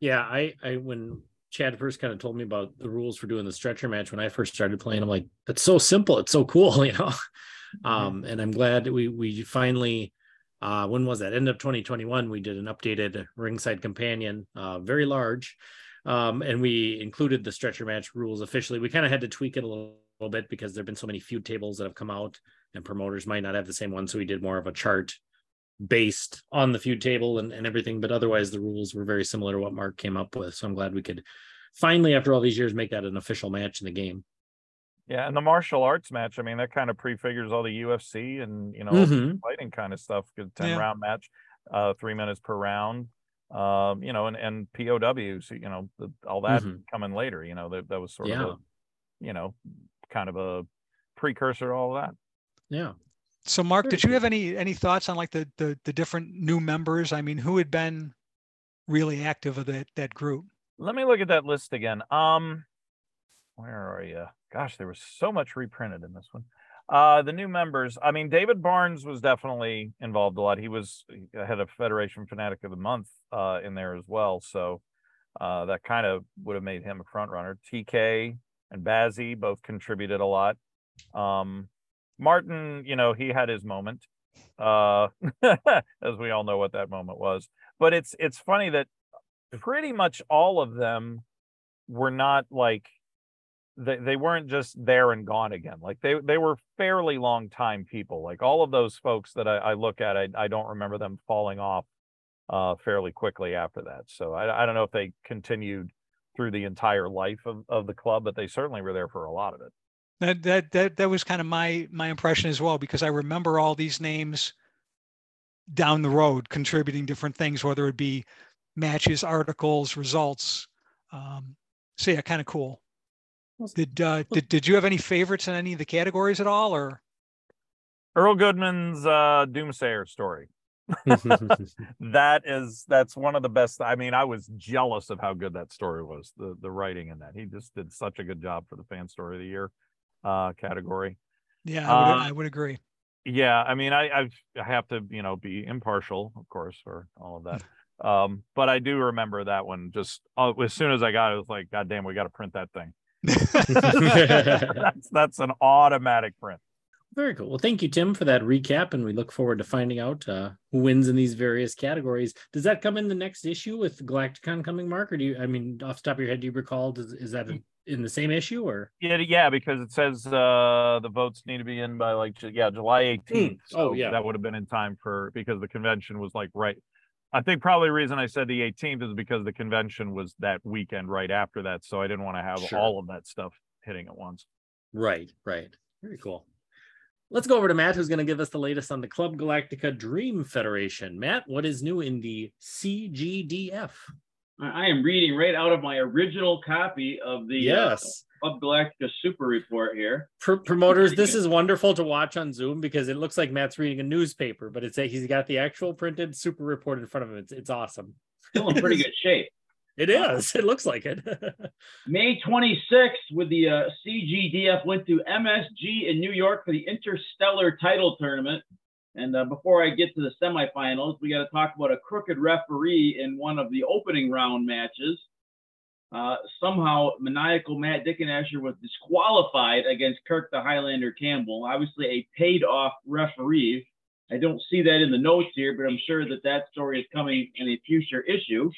Yeah, I, I when Chad first kind of told me about the rules for doing the stretcher match when I first started playing, I'm like, that's so simple, it's so cool, you know. Um, and I'm glad we we finally uh when was that? End of 2021, we did an updated ringside companion, uh, very large. Um, and we included the stretcher match rules officially. We kind of had to tweak it a little, little bit because there have been so many feud tables that have come out and promoters might not have the same one. So we did more of a chart based on the feud table and, and everything, but otherwise the rules were very similar to what Mark came up with. So I'm glad we could finally, after all these years, make that an official match in the game. Yeah, and the martial arts match, I mean, that kind of prefigures all the UFC and you know Mhm. fighting kind of stuff. Good ten Yeah. round match, uh, three minutes per round. Um, you know, and and POWs, you know, the, all that Mhm. coming later. You know, that that was sort Yeah. of a, you know, kind of a precursor to all of that. Yeah. So Mark, did you have any any thoughts on like the the the different new members? I mean, who had been really active of that that group? Let me look at that list again. Um, where are you? Gosh, there was so much reprinted in this one. Uh, the new members. I mean, David Barnes was definitely involved a lot. He was head of Federation Fanatic of the Month uh, in there as well. So uh, that kind of would have made him a front runner. TK and Bazzi both contributed a lot. Um, Martin, you know, he had his moment, uh, as we all know what that moment was. But it's it's funny that pretty much all of them were not like they, they weren't just there and gone again like they they were fairly long time people like all of those folks that i, I look at I, I don't remember them falling off uh fairly quickly after that so I, I don't know if they continued through the entire life of, of the club but they certainly were there for a lot of it That that that that was kind of my my impression as well because I remember all these names down the road contributing different things, whether it be matches, articles, results. Um, so yeah, kind of cool. Did uh, did did you have any favorites in any of the categories at all, or? Earl goodman's uh doomsayer story. That is that's one of the best i mean i was jealous of how good that story was the the writing in that. He just did such a good job for the fan story of the year uh category. Yeah, I would, Uh, I would agree. yeah i mean i I've, i have to you know be impartial of course for all of that. Um but i do remember that one just uh, as soon as i got it, it was like god damn we got to print that thing that's that's an automatic print Very cool. Well, thank you, Tim, for that recap, and we look forward to finding out uh, who wins in these various categories. Does that come in the next issue with Galacticon coming, Mark? Or do you? I mean, off the top of your head, do you recall? Does, is that in- in the same issue or? Yeah, yeah, because it says uh the votes need to be in by like yeah July 18th. So Oh, yeah. that would have been in time for because the convention was like right. I think probably the reason I said the 18th is because the convention was that weekend right after that, so I didn't want to have Sure. all of that stuff hitting at once. Right, right. Very cool. Let's go over to Matt, who's going to give us the latest on the Club Galactica Dream Federation. Matt, what is new in the CGDF? I I am reading right out of my original copy of the uh, Yes. Club Galactica Super Report here. Pr- promoters, this is wonderful to watch on Zoom because it looks like Matt's reading a newspaper, but it's a, he's got the actual printed super report in front of him. It's, it's awesome. Still in pretty good shape. It is. It looks like it. May 26th, with the uh, CGDF, went to MSG in New York for the Interstellar Title Tournament. And uh, before I get to the semifinals, we got to talk about a crooked referee in one of the opening round matches. Uh, somehow, maniacal Matt Dickendesher was disqualified against Kirk the Highlander Campbell. Obviously, a paid off referee. I don't see that in the notes here, but I'm sure that that story is coming in a future issue.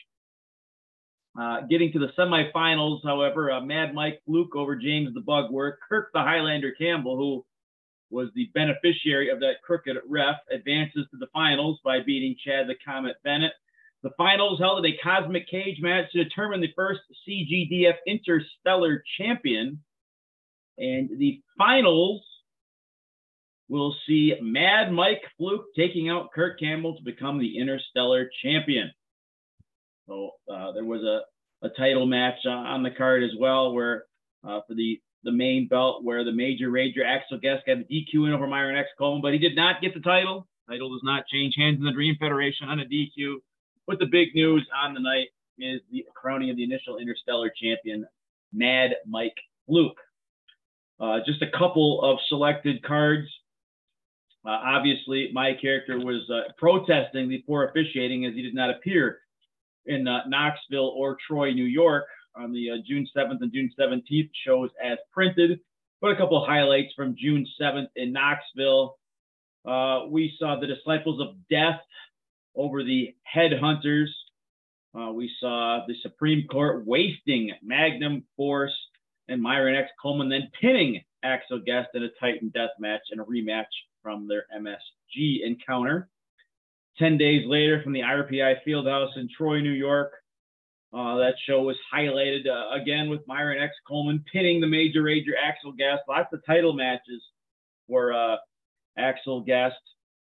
Uh, getting to the semifinals, however, uh, Mad Mike Fluke over James the Bugworth, Kirk the Highlander Campbell, who was the beneficiary of that crooked ref, advances to the finals by beating Chad the Comet Bennett. The finals held at a cosmic cage match to determine the first CGDF Interstellar champion. And the finals will see Mad Mike Fluke taking out Kurt Campbell to become the Interstellar champion. So uh, there was a, a title match uh, on the card as well, where uh, for the the main belt, where the Major Rager Axel Guest got the DQ in over Myron X Coleman, but he did not get the title. Title does not change hands in the Dream Federation on a DQ. But the big news on the night is the crowning of the initial Interstellar champion, Mad Mike Luke. Uh, just a couple of selected cards. Uh, obviously, my character was uh, protesting the poor officiating as he did not appear in uh, Knoxville or Troy, New York on the uh, June 7th and June 17th shows as printed. But a couple highlights from June 7th in Knoxville. Uh, we saw the Disciples of Death over the Headhunters. Uh, we saw the Supreme Court wasting Magnum Force and Myron X. Coleman, then pinning Axel Guest in a Titan death match and a rematch from their MSG encounter. 10 days later from the RPI Fieldhouse in Troy, New York, Uh, that show was highlighted uh, again with Myron X Coleman pinning the major rager Axel Gast. Lots of title matches for uh, Axel Gast.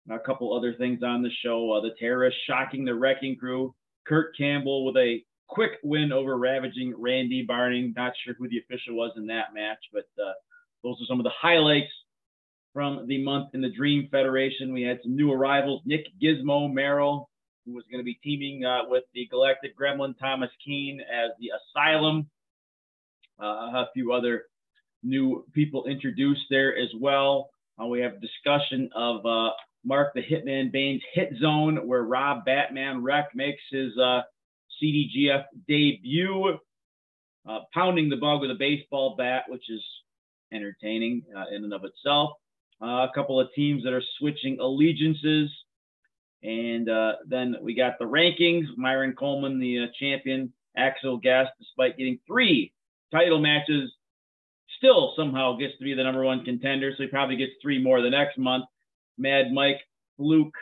A couple other things on the show. Uh, the terrorists shocking the wrecking crew. Kurt Campbell with a quick win over ravaging Randy Barning. Not sure who the official was in that match, but uh, those are some of the highlights from the month in the Dream Federation. We had some new arrivals Nick Gizmo Merrill, who was going to be teaming uh, with the Galactic Gremlin Thomas Keene as the Asylum. Uh, a few other new people introduced there as well. Uh, we have discussion of uh, Mark the Hitman Bane's Hit Zone, where Rob Batman Wreck makes his uh, CDGF debut, uh, pounding the bug with a baseball bat, which is entertaining in and of itself. a couple of teams that are switching allegiances. And uh, then we got the rankings. Myron Coleman, the uh, champion. Axel Gast, despite getting three title matches, still somehow gets to be the number one contender. So he probably gets three more the next month. Mad Mike Fluke,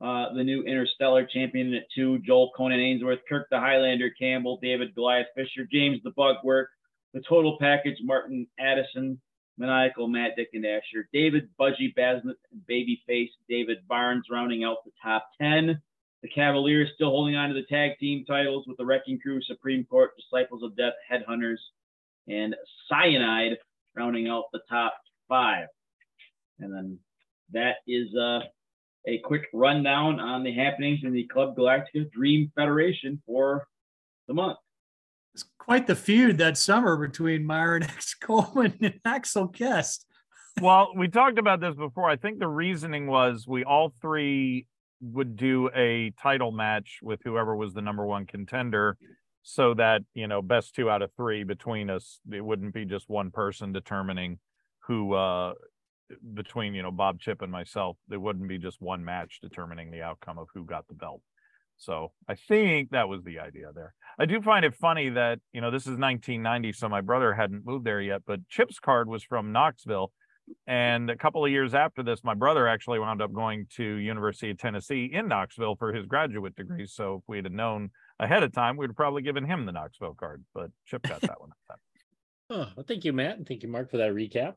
uh, the new Interstellar champion at two. Joel Conan Ainsworth, Kirk the Highlander Campbell, David Goliath Fisher, James the Bugwork, the total package, Martin Addison, Maniacal, Matt Dickendesher, David Budgie Basnett, and Babyface David Barnes rounding out the top 10. The Cavaliers still holding on to the tag team titles with the Wrecking Crew, Supreme Court, Disciples of Death, Headhunters, and Cyanide rounding out the top five. And then that is uh, a quick rundown on the happenings in the Club Galactica Dream Federation for the month. It's quite the feud that summer between Myron X. Coleman and Axel Guest. well, we talked about this before. I think the reasoning was we all three would do a title match with whoever was the number one contender so that, you know, best two out of three between us, it wouldn't be just one person determining who uh between, you know, Bob Chip and myself, there wouldn't be just one match determining the outcome of who got the belt. So I think that was the idea there. I do find it funny that, you know, this is 1990, so my brother hadn't moved there yet, but Chip's card was from Knoxville. And a couple of years after this, my brother actually wound up going to University of Tennessee in Knoxville for his graduate degree. So if we'd have known ahead of time, we'd have probably given him the Knoxville card, but Chip got that one. Oh, well, thank you, Matt, and thank you, Mark, for that recap.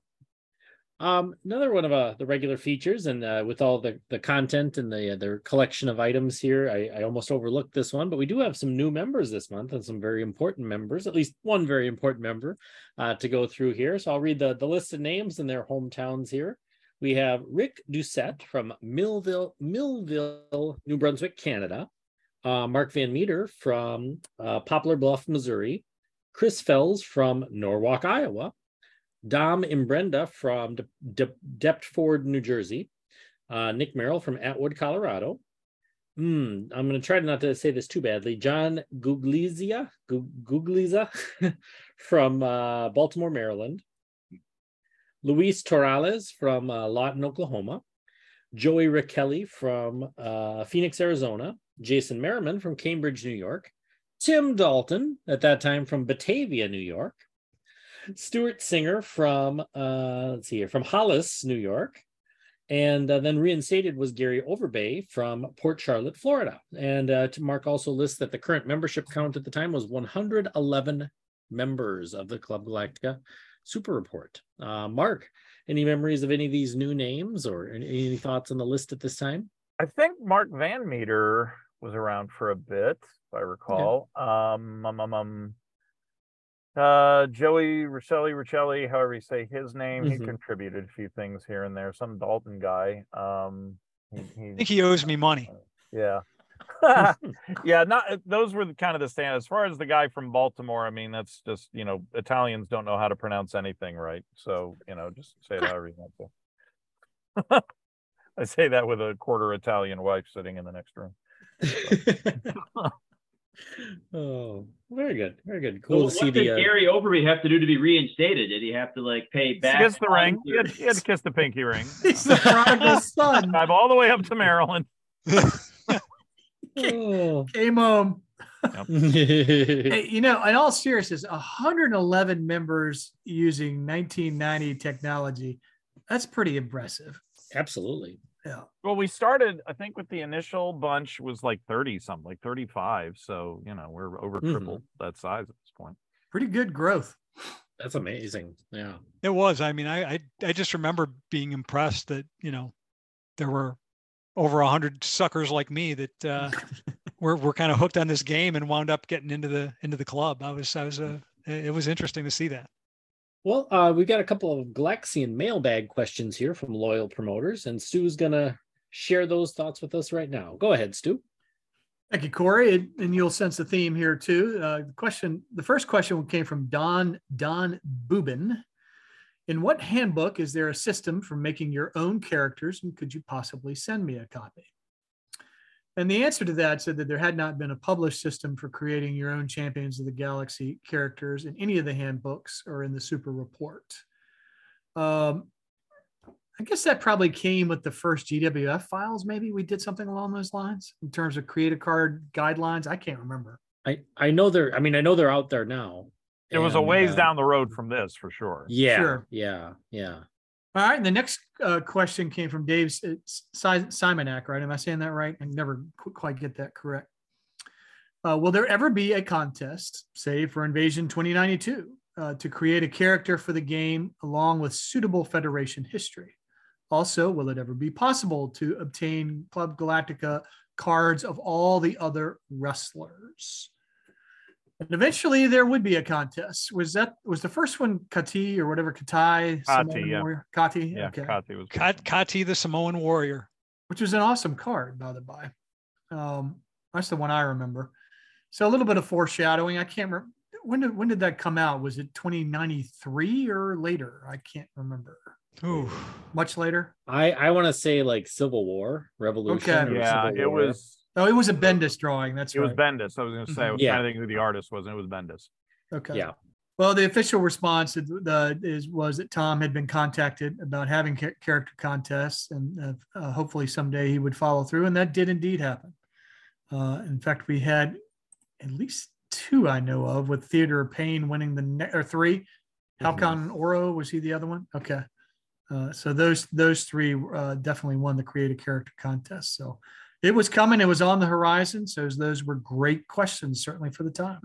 Um, another one of uh, the regular features, and uh, with all the, the content and the uh, the collection of items here, I, I almost overlooked this one, but we do have some new members this month and some very important members, at least one very important member uh, to go through here. So I'll read the, the list of names and their hometowns here. We have Rick Doucette from Millville, Millville, New Brunswick, Canada. Uh, Mark Van Meter from uh, Poplar Bluff, Missouri. Chris Fells from Norwalk, Iowa. Dom Imbrenda from De- De- Deptford, New Jersey. Uh, Nick Merrill from Atwood, Colorado. Mm, I'm going to try not to say this too badly. John Guglizia, Guglizia from uh, Baltimore, Maryland. Luis Torales from uh, Lawton, Oklahoma. Joey Rakelli from uh, Phoenix, Arizona. Jason Merriman from Cambridge, New York. Tim Dalton, at that time from Batavia, New York. Stuart Singer from uh, let's see here from Hollis, New York, and uh, then reinstated was Gary Overbay from Port Charlotte, Florida. And uh, Mark also lists that the current membership count at the time was 111 members of the Club Galactica Super Report. Uh, Mark, any memories of any of these new names or any, any thoughts on the list at this time? I think Mark Van Meter was around for a bit, if I recall. Um, um, um, um, uh, Joey Riccelli, Riccelli, however you say his name, mm-hmm. he contributed a few things here and there. Some Dalton guy. Um, he, he, I think he owes me money. Yeah. yeah, not those were the kind of the stand. As far as the guy from Baltimore, I mean, that's just you know, Italians don't know how to pronounce anything right. So you know, just say it however you want to. I say that with a quarter Italian wife sitting in the next room oh, very good, very good. Cool to see what the. Did uh... Gary Overby have to do to be reinstated? Did he have to like pay back? Kiss the ring. He had, he had, to kiss the pinky ring. He's the prodigal son. Drive all the way up to Maryland. oh. Came home. Yep. hey, you know, in all seriousness, 111 members using 1990 technology. That's pretty impressive. Absolutely. Yeah. Well, we started, I think, with the initial bunch was like 30 something, like 35. So, you know, we're over triple that size at this point. Pretty good growth. That's amazing. Yeah. It was. I mean, I, I I just remember being impressed that you know there were over a hundred suckers like me that uh, were were kind of hooked on this game and wound up getting into the into the club. I was I was uh, it it was interesting to see that. Well, uh, we've got a couple of Galaxian mailbag questions here from loyal promoters, and Stu's gonna share those thoughts with us right now. Go ahead, Stu. Thank you, Cory. And, and you'll sense the theme here too. Uh, the question, the first question came from Don Don Bubin. In what handbook is there a system for making your own characters, and could you possibly send me a copy? And the answer to that said that there had not been a published system for creating your own Champions of the Galaxy characters in any of the handbooks or in the Super Report. Um, I guess that probably came with the first GWF files. Maybe we did something along those lines in terms of creative card guidelines. I can't remember. I I know they're. I mean, I know they're out there now. It was a ways uh, down the road from this for sure. Yeah. Sure. Yeah. Yeah. All right. And the next uh, question came from Dave Simonak, right? Am I saying that right? I never qu- quite get that correct. Uh, will there ever be a contest, say for Invasion 2092, uh, to create a character for the game along with suitable Federation history? Also, will it ever be possible to obtain Club Galactica cards of all the other wrestlers? And eventually there would be a contest. Was that was the first one Kati or whatever Katai? Samoan yeah. Warrior? Kati. Yeah, okay. Kati was Kat, Kati, the Samoan warrior. Which was an awesome card, by the by. Um, that's the one I remember. So a little bit of foreshadowing. I can't remember when did when did that come out? Was it 2093 or later? I can't remember. Ooh, Much later. I I want to say like Civil War, Revolution. Okay. Yeah, Civil it War. was Oh, it was a Bendis drawing. That's it right. was Bendis. I was gonna say I was Yeah. trying to think who the artist was, and it was Bendis. Okay. Yeah. Well, the official response is, the, is was that Tom had been contacted about having cha- character contests, and uh, uh, hopefully someday he would follow through, and that did indeed happen. Uh, in fact, we had at least two I know of, with Theater of Pain winning the ne- or 3 Halcon Oro was he the other one? Okay, uh, so those those three uh, definitely won the creative character contest. So it was coming; it was on the horizon. So those were great questions, certainly for the time.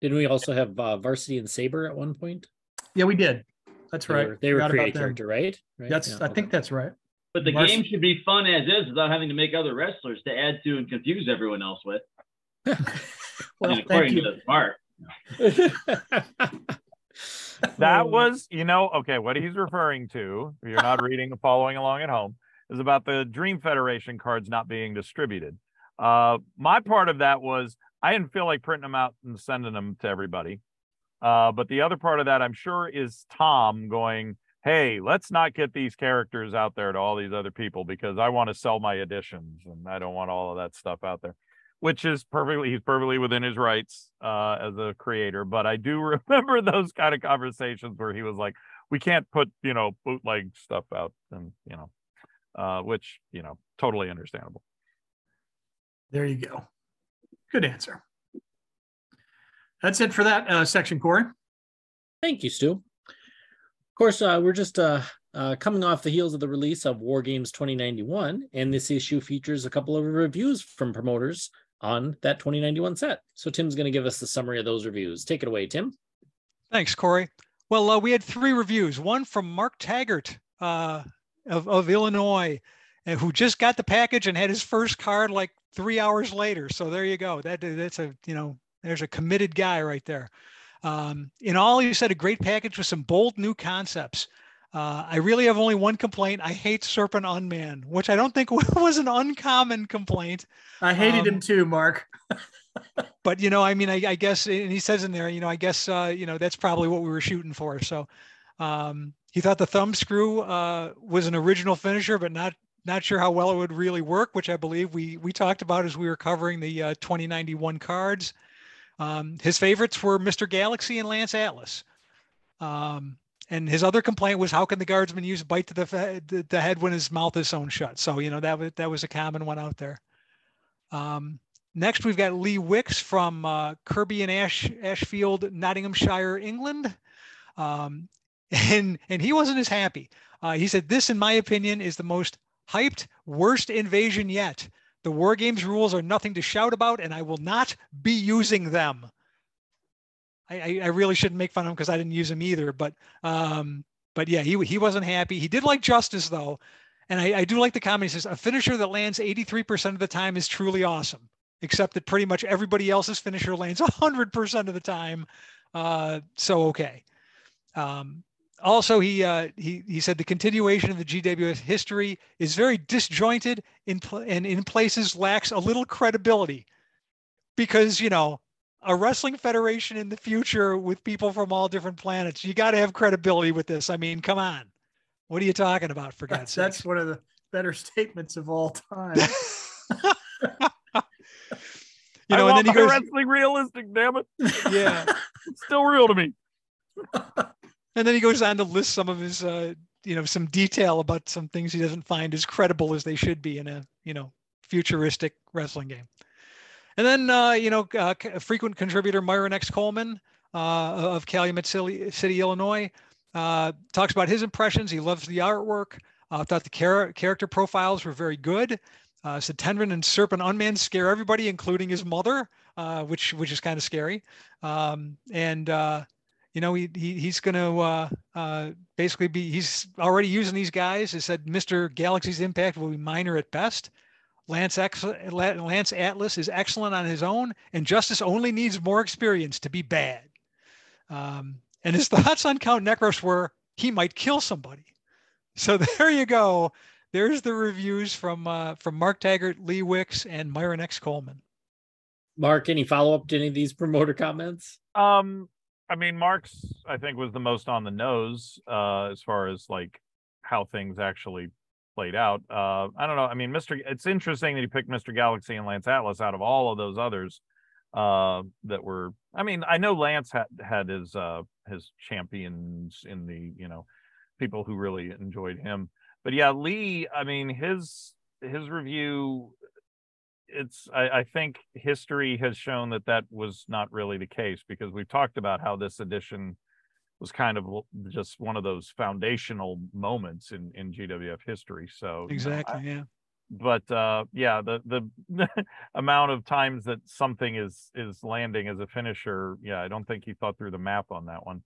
Didn't we also have uh, Varsity and Saber at one point? Yeah, we did. That's They right. were, they were Forgot about creative character, right? right? That's Yeah, I okay. think that's right. But the Mars- game should be fun as is without having to make other wrestlers to add to and confuse everyone else with. Well, and thank according you. to the smart. That was, you know, okay, what he's referring to, if you're not reading or following along at home, is about the Dream Federation cards not being distributed. Uh, my part of that was I didn't feel like printing them out and sending them to everybody. Uh, but the other part of that, I'm sure, is Tom going, hey, let's not get these characters out there to all these other people because I want to sell my editions and I don't want all of that stuff out there which is perfectly he's perfectly within his rights uh, as a creator. But I do remember those kind of conversations where he was like, "We can't put you know bootleg stuff out," and you know, uh, which you know, totally understandable. There you go. Good answer. That's it for that uh, section, Cory. Thank you, Stu. Of course, uh, we're just uh, uh, coming off the heels of the release of War Games 2091, and this issue features a couple of reviews from promoters on that 2091 set. So Tim's going to give us the summary of those reviews. Take it away, Tim. Thanks, Cory. Well, uh, we had three reviews. One from Mark Taggart uh, of, of Illinois, uh, who just got the package and had his first card like three hours later. So there you go. That that's a you know there's a committed guy right there. Um, in all, you said a great package with some bold new concepts. Uh, I really have only one complaint. I hate Serpent Unman, which I don't think was an uncommon complaint. I hated Um, him too, Mark. but you know, I mean, I, I guess, and he says in there, you know, I guess, uh, you know, that's probably what we were shooting for. So um, he thought the thumb screw uh, was an original finisher, but not not sure how well it would really work, which I believe we we talked about as we were covering the uh, 2091 cards. Um, his favorites were Mr. Galaxy and Lance Atlas. Um, and his other complaint was how can the guardsman use bite to the, the head when his mouth is sewn shut? So you know that was that was a common one out there. Um, next, we've got Lee Wicks from uh, Kirkby in Ash Ashfield, Nottinghamshire, England, um, and and he wasn't as happy. Uh, he said, "This, in my opinion, is the most hyped, worst invasion yet. The War Games rules are nothing to shout about, and I will not be using them. I, I really shouldn't make fun of him because I didn't use him either. But um, but yeah, he he wasn't happy. He did like justice though, and I, I do like the comment. He says a finisher that lands 83% of the time is truly awesome, except that pretty much everybody else's finisher lands 100% of the time. Uh, so okay. Um, also, he uh, he he said the continuation of the GWF history is very disjointed in pl- and in places lacks a little credibility, because you know a wrestling federation in the future with people from all different planets, you got to have credibility with this. I mean, come on, what are you talking about? For God's That's, sake, that's one of the better statements of all time. you know, I and then want he my goes, wrestling realistic. Damn it, yeah. it's still real to me. And then he goes on to list some of his, uh, you know, some detail about some things he doesn't find as credible as they should be in a, you know, futuristic wrestling game. And then, uh, you know, uh, frequent contributor Myron X. Coleman uh, of Calumet City, Illinois, uh, talks about his impressions. He loves the artwork. Uh, thought the char- character profiles were very good. Uh, said Tenrin and Serpent Unman scare everybody, including his mother, uh, which which is kind of scary. Um, and uh, you know, he, he he's going to uh, uh, basically be he's already using these guys. He said Mr. Galaxy's impact will be minor at best. Lance Ex- Lance Atlas is excellent on his own, and Justice only needs more experience to be bad. Um, and his thoughts on Count Necros were he might kill somebody. So there you go. There's the reviews from uh, from Mark Taggart, Lee Wicks, and Myron X Coleman. Mark, any follow up to any of these promoter comments? Um, I mean, Mark's I think was the most on the nose uh, as far as like how things actually played out. Uh, I don't know. I mean, Mr. It's interesting that he picked Mr. Galaxy and Lance Atlas out of all of those others uh, that were. I mean, I know Lance had had his uh, his champions in the you know people who really enjoyed him, but yeah, Lee. I mean, his his review it's I, I think history has shown that that was not really the case because we've talked about how this edition was kind of just one of those foundational moments in in GWF history. So you know, Exactly. I- yeah. but uh yeah, the the amount of times that something is is landing as a finisher, yeah, I don't think he thought through the math on that one.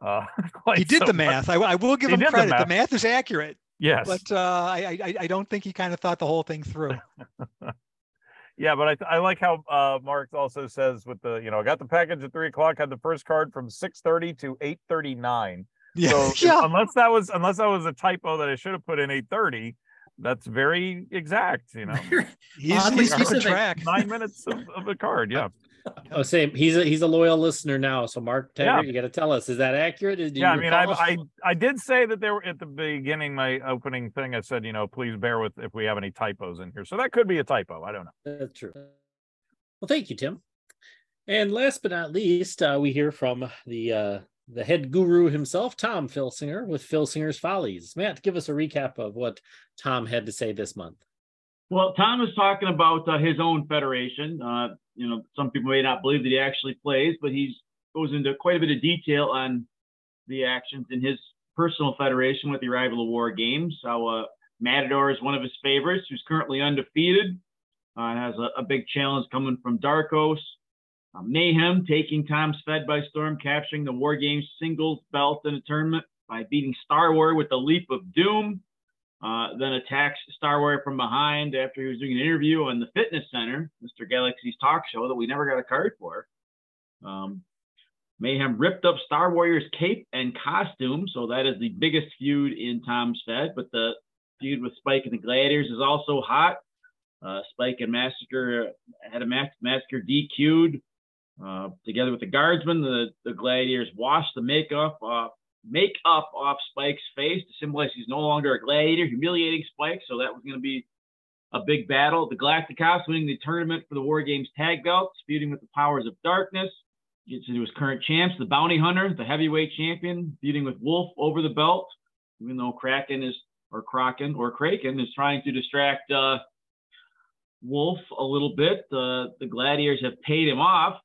Uh, He did so the math. I, I will give him the credit. The math. math is accurate, Yes. but uh, I, I I don't think he kind of thought the whole thing through. Yeah, but I, I like how uh, Mark also says with the you know I got the package at three o'clock, had the first card from six thirty to eight thirty nine. Yeah. So yeah. unless that was unless that was a typo that I should have put in eight thirty, that's very exact. You know, He's, Oddly he's keeping track. nine minutes of, of a card. Yeah, Oh, same. He's a he's a loyal listener now. So Mark Taggart, Yeah. you got to tell us, is that accurate? Did yeah. I mean, I. I I did say that there were at the beginning my opening thing. I said you know please bear with if we have any typos in here. So that could be a typo. I don't know. That's true. Well, thank you, Tim. And last but not least, uh, we hear from the uh, the head guru himself, Tom Filsinger, with Filsinger's Follies. Matt, give us a recap of what Tom had to say this month. Well, Tom is talking about uh, his own federation. Uh, you know, some people may not believe that he actually plays, but he goes into quite a bit of detail on the actions in his personal federation with the arrival of War Games. How uh, Matador is one of his favorites, who's currently undefeated, uh, has a, a big challenge coming from Darkos. Uh, Mayhem taking Tom's Fed by storm, capturing the War Games singles belt in a tournament by beating Star War with the Leap of Doom uh, then attacks Star Wars from behind after he was doing an interview on the Fitness Center, Mr. Galaxy's talk show that we never got a card for. Um, Mayhem ripped up Star Warrior's cape and costume, so that is the biggest feud in Tom's Fed. But the feud with Spike and the Gladiators is also hot. Uh, Spike and Massacre had a mas- Massacre DQ'd. Uh, together with the Guardsmen, the, the Gladiators washed the makeup off make up off Spike's face to symbolize he's no longer a gladiator, humiliating Spike. So that was going to be a big battle. The Galacticos winning the tournament for the War Games tag belts, feuding with the powers of darkness. Gets into his current champs, the Bounty Hunter, the heavyweight champion, feuding with Wolf over the belt, even though Kraken is, or Kraken, or Kraken is trying to distract uh, Wolf a little bit. Uh, the Gladiators have paid him off.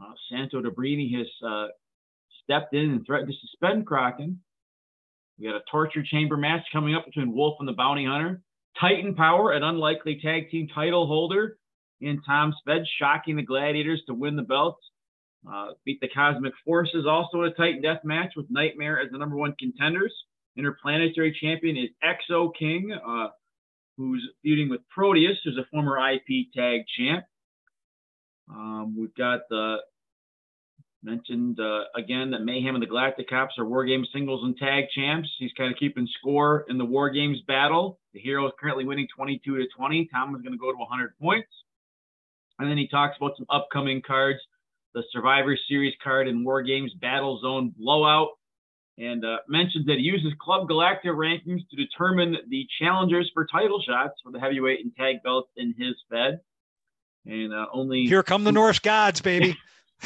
Uh, Santo Dabrini has uh, stepped in and threatened to suspend Kraken. We got a torture chamber match coming up between Wolf and the Bounty Hunter. Titan Power, an unlikely tag team title holder, in Tom's Fed, shocking the Gladiators to win the belts. Uh, beat the Cosmic Forces also in a Titan Death match with Nightmare as the number one contenders. Interplanetary champion is Exo King, uh, who's feuding with Proteus, who's a former IP tag champ. Um, we've got the mentioned uh, again that Mayhem and the Galactic Cops are War Games singles and tag champs. He's kind of keeping score in the War Games battle. The hero is currently winning 22 to 20. Tom is going to go to 100 points. And then he talks about some upcoming cards the Survivor Series card in War Games Battle Zone Blowout, and uh, mentions that he uses Club Galactic rankings to determine the challengers for title shots for the heavyweight and tag belts in his Fed. And uh, only here come the Norse gods, baby.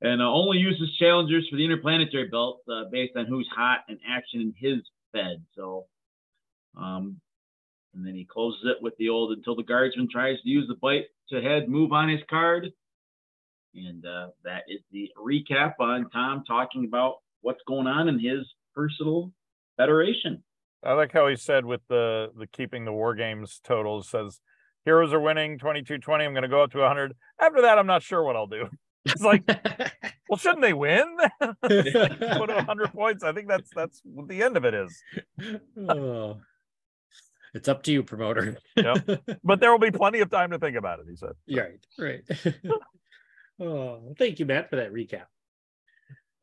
and uh, only uses challengers for the interplanetary belt uh, based on who's hot and action in his Fed. So, um, and then he closes it with the old until the guardsman tries to use the bite to head move on his card. And uh, that is the recap on Tom talking about what's going on in his personal federation. I like how he said with the the keeping the war games totals says heroes are winning 22-20. I'm going to go up to 100. After that, I'm not sure what I'll do. It's like, well, shouldn't they win? Put 100 points. I think that's that's what the end of it is. oh. It's up to you, promoter. yep. But there will be plenty of time to think about it, he said. Right, right. oh, thank you, Matt, for that recap.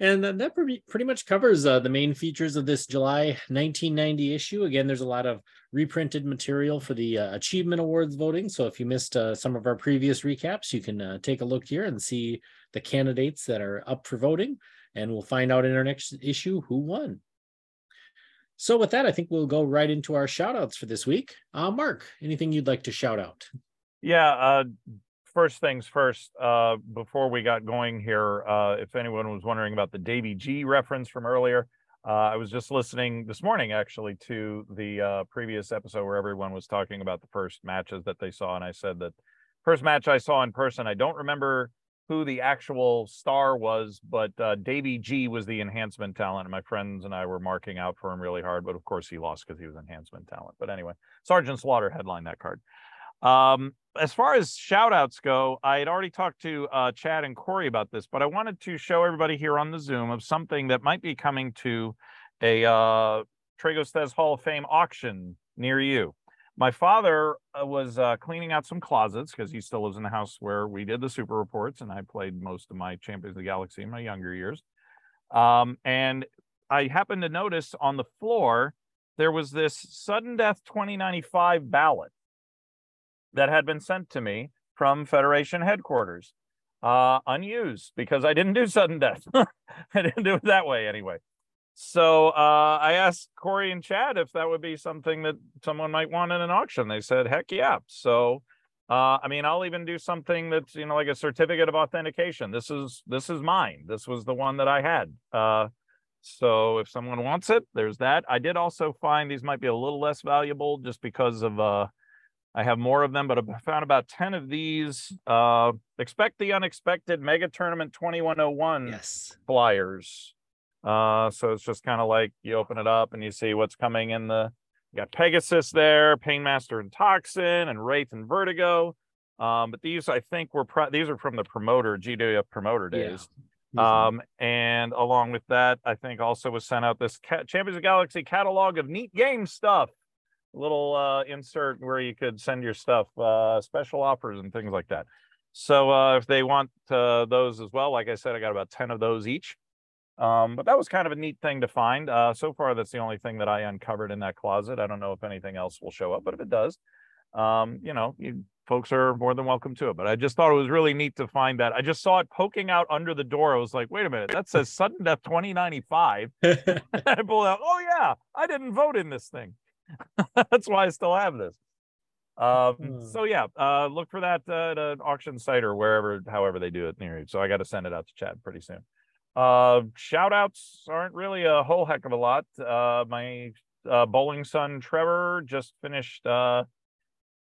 And that pretty much covers uh, the main features of this July 1990 issue. Again, there's a lot of reprinted material for the uh, Achievement Awards voting. So if you missed uh, some of our previous recaps, you can uh, take a look here and see the candidates that are up for voting. And we'll find out in our next issue who won. So with that, I think we'll go right into our shout outs for this week. Uh, Mark, anything you'd like to shout out? Yeah. First things first, uh, before we got going here, uh, if anyone was wondering about the Davy G reference from earlier, uh, I was just listening this morning actually to the uh, previous episode where everyone was talking about the first matches that they saw. And I said that first match I saw in person, I don't remember who the actual star was, but uh, Davy G was the enhancement talent. And my friends and I were marking out for him really hard, but of course he lost because he was enhancement talent. But anyway, Sergeant Slaughter headlined that card. Um, as far as shout outs go, I had already talked to uh, Chad and Cory about this, but I wanted to show everybody here on the Zoom of something that might be coming to a uh, Tragos Hall of Fame auction near you. My father uh, was uh, cleaning out some closets because he still lives in the house where we did the super reports and i played most of my champions of the galaxy in my younger years. Um, and i happened to notice on the floor there was this sudden death 2095 ballot that had been sent to me from federation headquarters uh, unused because i didn't do sudden death i didn't do it that way anyway so uh, I asked Cory and Chad if that would be something that someone might want in an auction. They said, heck yeah. So uh, I mean, I'll even do something that's you know like a certificate of authentication. This is this is mine. This was the one that I had. Uh, so if someone wants it, there's that. I did also find these might be a little less valuable just because of uh, I have more of them, but I found about 10 of these. Uh, expect the unexpected mega tournament 2101 yes. flyers. Uh, so it's just kind of like you open it up and you see what's coming in the. You got Pegasus there, Painmaster and Toxin, and Wraith and Vertigo. Um, but these I think were pro- these are from the promoter GWF promoter days. Yeah. Um, and along with that, I think also was sent out this Ca- Champions of Galaxy catalog of neat game stuff. Little uh, insert where you could send your stuff, uh, special offers and things like that. So uh, if they want uh, those as well, like I said, I got about ten of those each. Um, but that was kind of a neat thing to find. Uh, so far, that's the only thing that I uncovered in that closet. I don't know if anything else will show up, but if it does, um, you know, you folks are more than welcome to it. But I just thought it was really neat to find that. I just saw it poking out under the door. I was like, wait a minute, that says sudden death 2095. I pulled out, oh, yeah, I didn't vote in this thing. that's why I still have this. Um, hmm. so yeah, uh, look for that uh, at an auction site or wherever, however they do it near you. So I got to send it out to Chad pretty soon. Uh, shout outs aren't really a whole heck of a lot. Uh, my uh, bowling son Trevor just finished uh,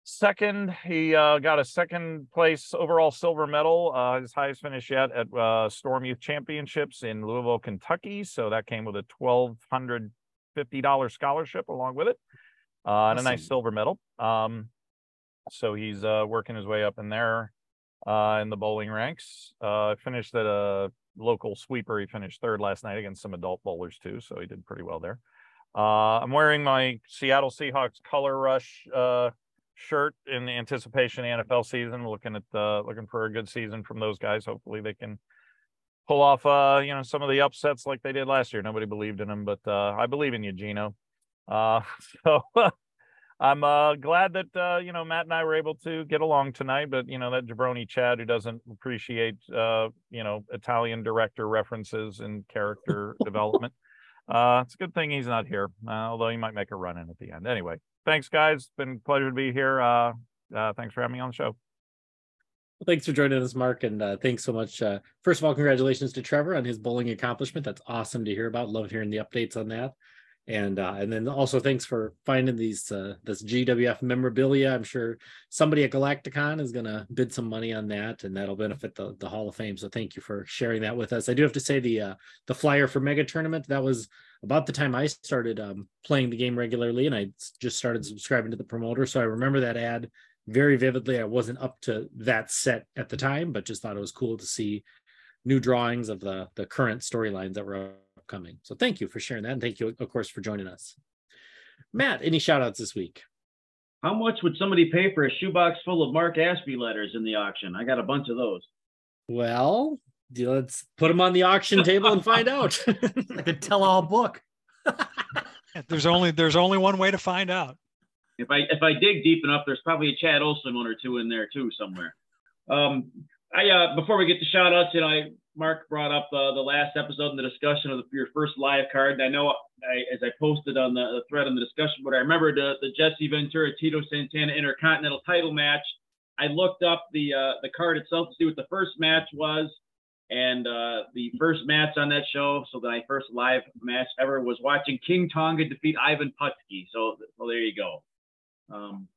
Second, he uh, got a second place overall silver medal, uh, his highest finish yet at uh, Storm Youth Championships in Louisville, Kentucky. So that came with a twelve hundred fifty dollars scholarship along with it, uh, and a nice silver medal. Um, so he's uh, working his way up in there uh, in the bowling ranks. Uh, finished at a local sweeper. He finished third last night against some adult bowlers too, so he did pretty well there. Uh, I'm wearing my Seattle Seahawks color rush uh, shirt in anticipation of NFL season. Looking at uh, looking for a good season from those guys. Hopefully they can pull off uh, you know some of the upsets like they did last year. Nobody believed in them, but uh, I believe in you, Geno. Uh, so I'm uh, glad that uh, you know Matt and I were able to get along tonight. But you know that jabroni Chad who doesn't appreciate uh, you know Italian director references and character development. Uh, it's a good thing he's not here, uh, although he might make a run in at the end. Anyway, thanks guys. It's been a pleasure to be here. Uh, uh, thanks for having me on the show. Well, thanks for joining us, Mark, and uh, thanks so much. Uh, first of all, congratulations to Trevor on his bowling accomplishment. That's awesome to hear about. Love hearing the updates on that and uh, and then also thanks for finding these uh, this GWF memorabilia. I'm sure somebody at Galacticon is going to bid some money on that, and that'll benefit the, the Hall of Fame. So thank you for sharing that with us. I do have to say the uh, the flyer for Mega Tournament that was about the time I started um, playing the game regularly, and I just started subscribing to the promoter. So I remember that ad very vividly. I wasn't up to that set at the time, but just thought it was cool to see new drawings of the the current storylines that were upcoming. So thank you for sharing that. And thank you, of course, for joining us. Matt, any shout outs this week? How much would somebody pay for a shoebox full of Mark Ashby letters in the auction? I got a bunch of those. Well, let's put them on the auction table and find out. like a tell-all book. there's only there's only one way to find out. If I if I dig deep enough, there's probably a Chad Olson one or two in there too somewhere. Um, I uh, before we get to shout outs, you know, I Mark brought up uh, the last episode in the discussion of the, your first live card. And I know I, as I posted on the, the, thread on the discussion, but I remember the, the Jesse Ventura Tito Santana Intercontinental Title match. I looked up the uh, the card itself to see what the first match was, and uh, the first match on that show, so my first live match ever was watching King Tonga defeat Ivan Putski. So, so there you go. Um,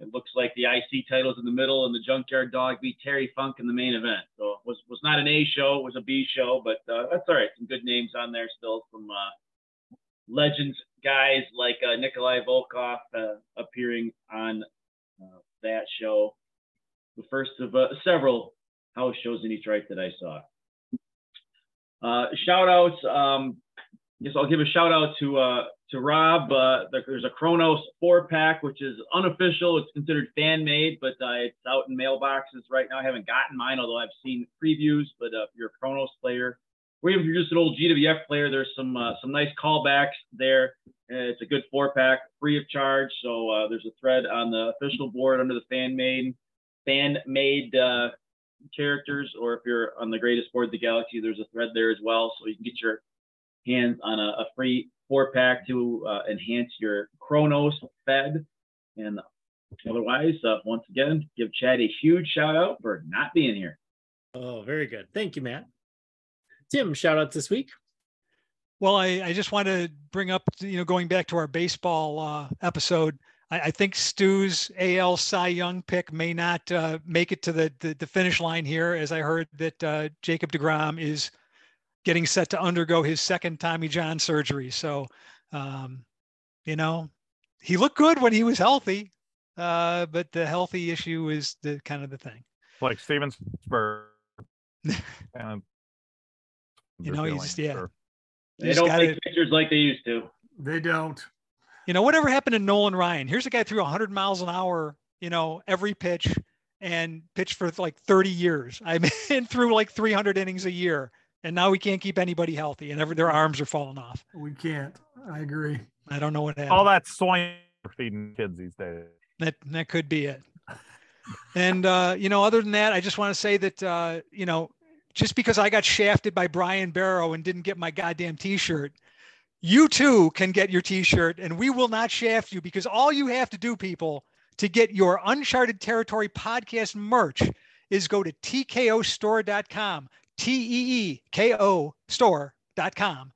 it looks like the IC title's in the middle, and the Junkyard Dog beat Terry Funk in the main event. So it was was not an A show, it was a B show, but uh, that's all right. Some good names on there still from uh, legends guys like uh, Nikolai Volkoff uh, appearing on uh, that show. The first of uh, several house shows in Detroit that I saw. shout outs. Um, yes, I'll give a shout out to to Rob. Uh, there's a Kronos four pack, which is unofficial. It's considered fan made, but uh, it's out in mailboxes right now. I haven't gotten mine, although I've seen previews. But uh, if you're a Kronos player, or even if you're just an old GWF player, there's some uh, some nice callbacks there. it's a good four pack, free of charge. So uh, there's a thread on the official board under the fan made fan made uh, characters, or if you're on the greatest board of the galaxy, there's a thread there as well, so you can get your hands on a, a free four pack to uh, enhance your Kronos fed. And otherwise, uh, once again, give Chad a huge shout out for not being here. Oh, very good. Thank you, Matt. Tim, shout outs this week. Well, I, I just want to bring up, you know, going back to our baseball uh, episode, I, I, think Stu's AL Cy Young pick may not uh, make it to the, the, the finish line here, as I heard that uh, Jacob DeGrom is getting set to undergo his second Tommy John surgery. So, um, you know, he looked good when he was healthy, uh, but the healthy issue is the kind of the thing. Like Steven Spur. and you know, he's yeah. Sure. They don't take it. pictures like they used to. They don't. You know, whatever happened to Nolan Ryan? Here's a guy threw 100 miles an hour. You know, every pitch and pitched for like 30 years. I mean, threw like 300 innings a year and now we can't keep anybody healthy, and every, their arms are falling off. We can't. I agree. I don't know what happened. All that soy feeding kids these days. That that could be it. and uh, you know, other than that, I just want to say that uh, you know, just because I got shafted by Brian Barrow and didn't get my goddamn T-shirt, you too can get your T-shirt, and we will not shaft you because all you have to do, people, to get your Uncharted Territory podcast merch is go to teekostore.com. T-E-E-K-O store.com.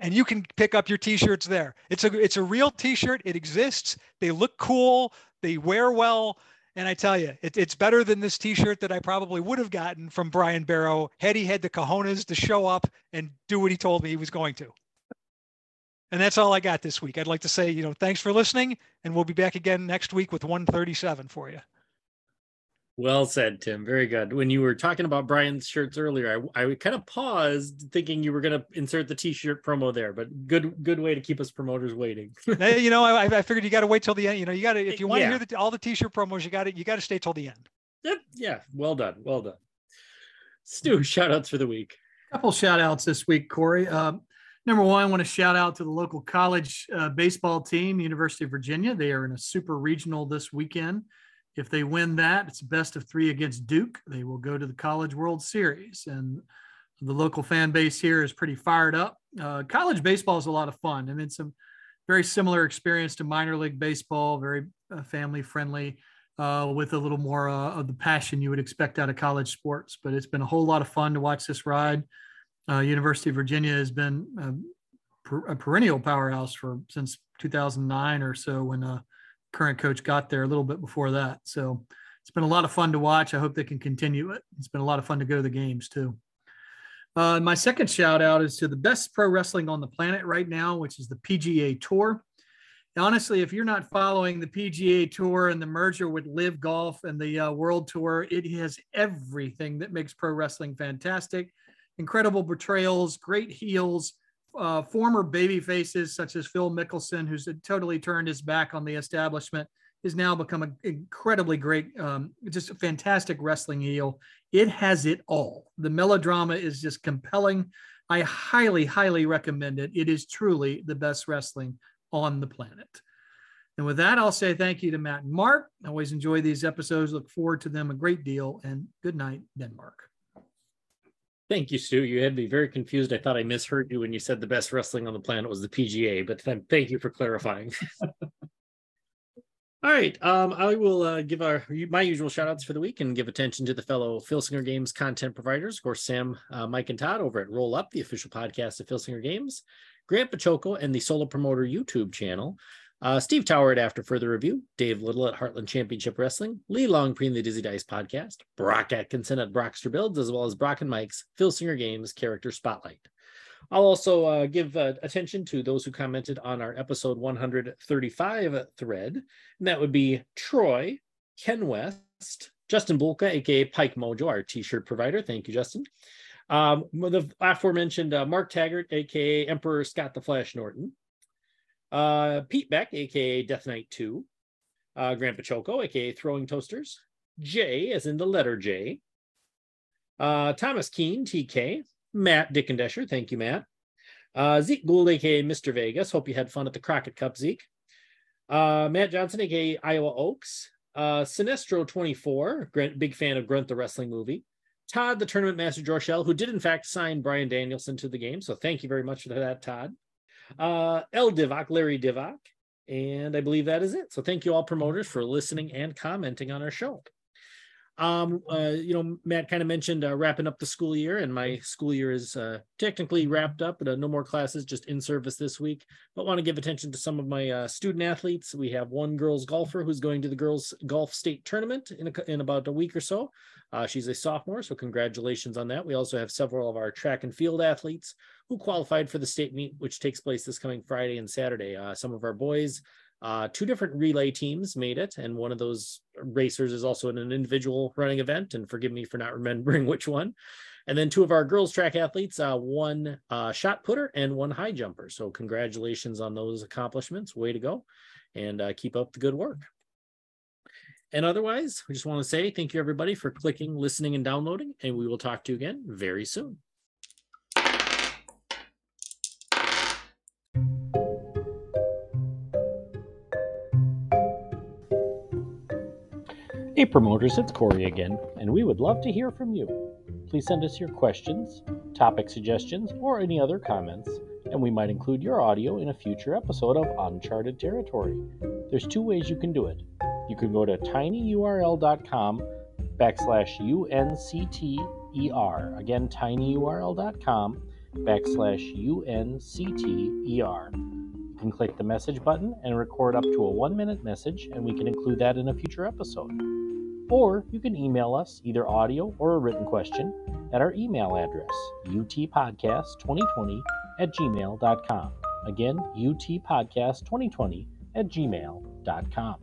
And you can pick up your t-shirts there. It's a it's a real t-shirt. It exists. They look cool. They wear well. And I tell you, it, it's better than this T-shirt that I probably would have gotten from Brian Barrow had he had the cojones to show up and do what he told me he was going to. And that's all I got this week. I'd like to say, you know, thanks for listening, and we'll be back again next week with 137 for you. Well said, Tim. Very good. When you were talking about Brian's shirts earlier, I, I kind of paused thinking you were going to insert the T-shirt promo there, but good good way to keep us promoters waiting. you know, I, I figured you got to wait till the end. You know, you got to if you want yeah. to hear the, all the T-shirt promos, you got to you got to stay till the end. Yep. Yeah. Well done. Well done. Stu, shout outs for the week. Couple shout outs this week, Cory. Um, number one, I want to shout out to the local college uh, baseball team, University of Virginia. They are in a super regional this weekend. If they win that, it's best of three against Duke. They will go to the College World Series. And the local fan base here is pretty fired up. Uh, college baseball is a lot of fun. I mean, it's a very similar experience to minor league baseball, very uh, family friendly, uh, with a little more uh, of the passion you would expect out of college sports. But it's been a whole lot of fun to watch this ride. Uh, University of Virginia has been a, a perennial powerhouse for since 2009 or so when uh, current coach got there a little bit before that. So it's been a lot of fun to watch. I hope they can continue it. It's been a lot of fun to go to the games too. Uh, my second shout out is to the best pro wrestling on the planet right now, which is the PGA Tour. Honestly, if you're not following the PGA Tour and the merger with LIV Golf and the uh, World Tour, it has everything that makes pro wrestling fantastic. Incredible betrayals, great heels, uh, former baby faces such as Phil Mickelson, who's totally turned his back on the establishment, has now become an incredibly great, um, just a fantastic wrestling heel. It has it all. The melodrama is just compelling. I highly, highly recommend it. It is truly the best wrestling on the planet. And with that, I'll say thank you to Matt and Mark. I always enjoy these episodes. Look forward to them a great deal. And good night, Denmark. Thank you, Stu. You had me very confused. I thought I misheard you when you said the best wrestling on the planet was the PGA, but thank you for clarifying. All right. Um, I will uh, give our my usual shout outs for the week and give attention to the fellow Filsinger Games content providers. Of course, Sam, uh, Mike, and Todd over at Roll Up, the official podcast of Filsinger Games, Grant Baciocco, and the Solo Promoter YouTube channel. Uh, Steve Tower at After Further Review, Dave Little at Heartland Championship Wrestling, Lee Long Longpreen, the Dizzy Dice Podcast, Brock Atkinson at Brockster Builds, as well as Brock and Mike's Filsinger Games Character Spotlight. I'll also uh, give uh, attention to those who commented on our episode 135 thread, and that would be Troy, Ken West, Justin Bulka, aka Pike Mojo, our t-shirt provider. Thank you, Justin. Um, the aforementioned uh, Mark Taggart, aka Emperor Scott the Flash Norton, uh, Pete Beck, aka Death Knight 2, uh, Grant Baciocco, aka Throwing Toasters, J, as in the letter J, uh, Thomas Keene, TK, Matt Dickendesher, thank you, Matt, uh, Zeke Gould, aka Mr. Vegas, hope you had fun at the Crockett Cup, Zeke, uh, Matt Johnson, aka Iowa Oaks, uh, Sinestro 24, big fan of Grunt the Wrestling movie, Todd, the tournament master Jorshell, who did in fact sign Bryan Danielson to the game, so thank you very much for that, Todd uh, L Divock, Larry Divock. And I believe that is it. So thank you all promoters for listening and commenting on our show. Um, uh, you know, Matt kind of mentioned uh, wrapping up the school year, and my school year is uh, technically wrapped up, but uh, no more classes, just in service this week. But want to give attention to some of my uh, student athletes. We have one girls golfer who's going to the girls golf state tournament in, a, in about a week or so. Uh, she's a sophomore, so congratulations on that. We also have several of our track and field athletes who qualified for the state meet, which takes place this coming Friday and Saturday. some of our boys uh, two different relay teams made it, and one of those racers is also in an individual running event. And forgive me for not remembering which one. And then two of our girls track athletes, uh, one uh, shot putter and one high jumper. So congratulations on those accomplishments. Way to go, and uh, keep up the good work. And otherwise, we just want to say thank you everybody for clicking, listening, and downloading. And we will talk to you again very soon. Hey promoters, it's Cory again, and we would love to hear from you. Please send us your questions, topic suggestions, or any other comments, and we might include your audio in a future episode of Uncharted Territory. There's two ways you can do it. You can go to tinyurl.com backslash uncter. Again, tinyurl.com backslash uncter You can click the message button and record up to a one minute message, and we can include that in a future episode. Or you can email us either audio or a written question at our email address, utpodcast2020 at gmail.com. Again, utpodcast2020 at gmail.com.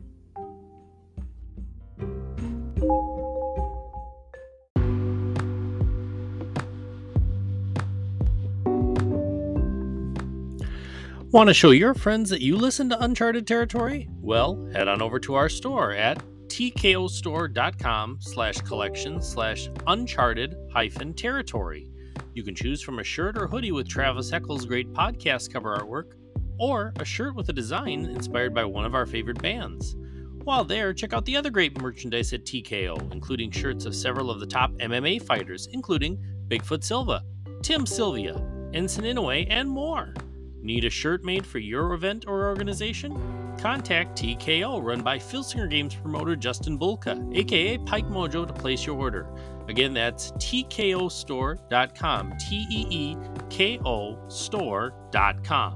Want to show your friends that you listen to Uncharted Territory? Well, head on over to our store at teekostore.com slash collection slash uncharted hyphen territory. You can choose from a shirt or hoodie with Travis Eccles' great podcast cover artwork, or a shirt with a design inspired by one of our favorite bands. While there, check out the other great merchandise at TKO, including shirts of several of the top MMA fighters, including Bigfoot Silva, Tim Sylvia, Enson Inoue, and more. Need a shirt made for your event or organization? Contact TKO, run by Filsinger Games promoter Justin Bulka, aka Pike Mojo, to place your order. Again, that's teekostore.com. T E E K O store.com.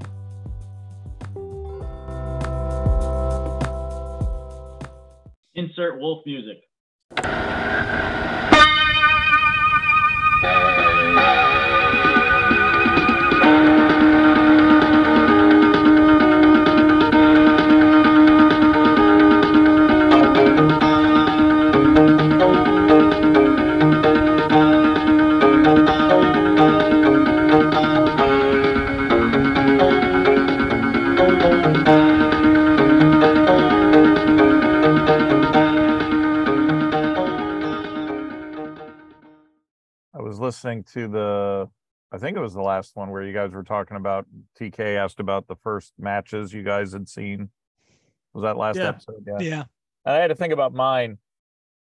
Insert wolf music. Listening to the, I think it was the last one where you guys were talking about TK asked about the first matches you guys had seen. Was that last Yeah. episode? Yeah. yeah. And I had to think about mine.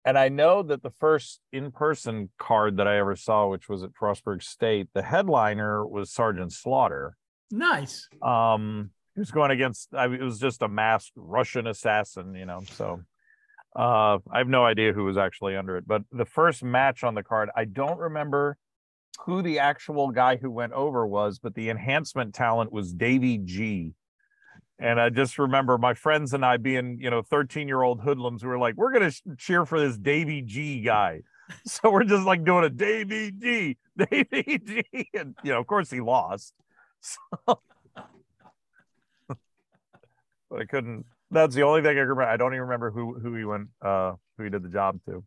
And I know that the first in person card that I ever saw, which was at Frostburg State, the headliner was Sergeant Slaughter. Nice. Um, he was going against, I mean, it was just a masked Russian assassin, you know. So uh, I have no idea who was actually under it. But the first match on the card, I don't remember who the actual guy who went over was, but the enhancement talent was Davy G. And I just remember my friends and I being, you know, 13 year old hoodlums who were like, we're going to cheer for this Davy G guy. So we're just like doing a Davy G, Davy G. And, you know, of course he lost. So, but I couldn't, that's the only thing I remember. I don't even remember who, who he went, uh, who he did the job to.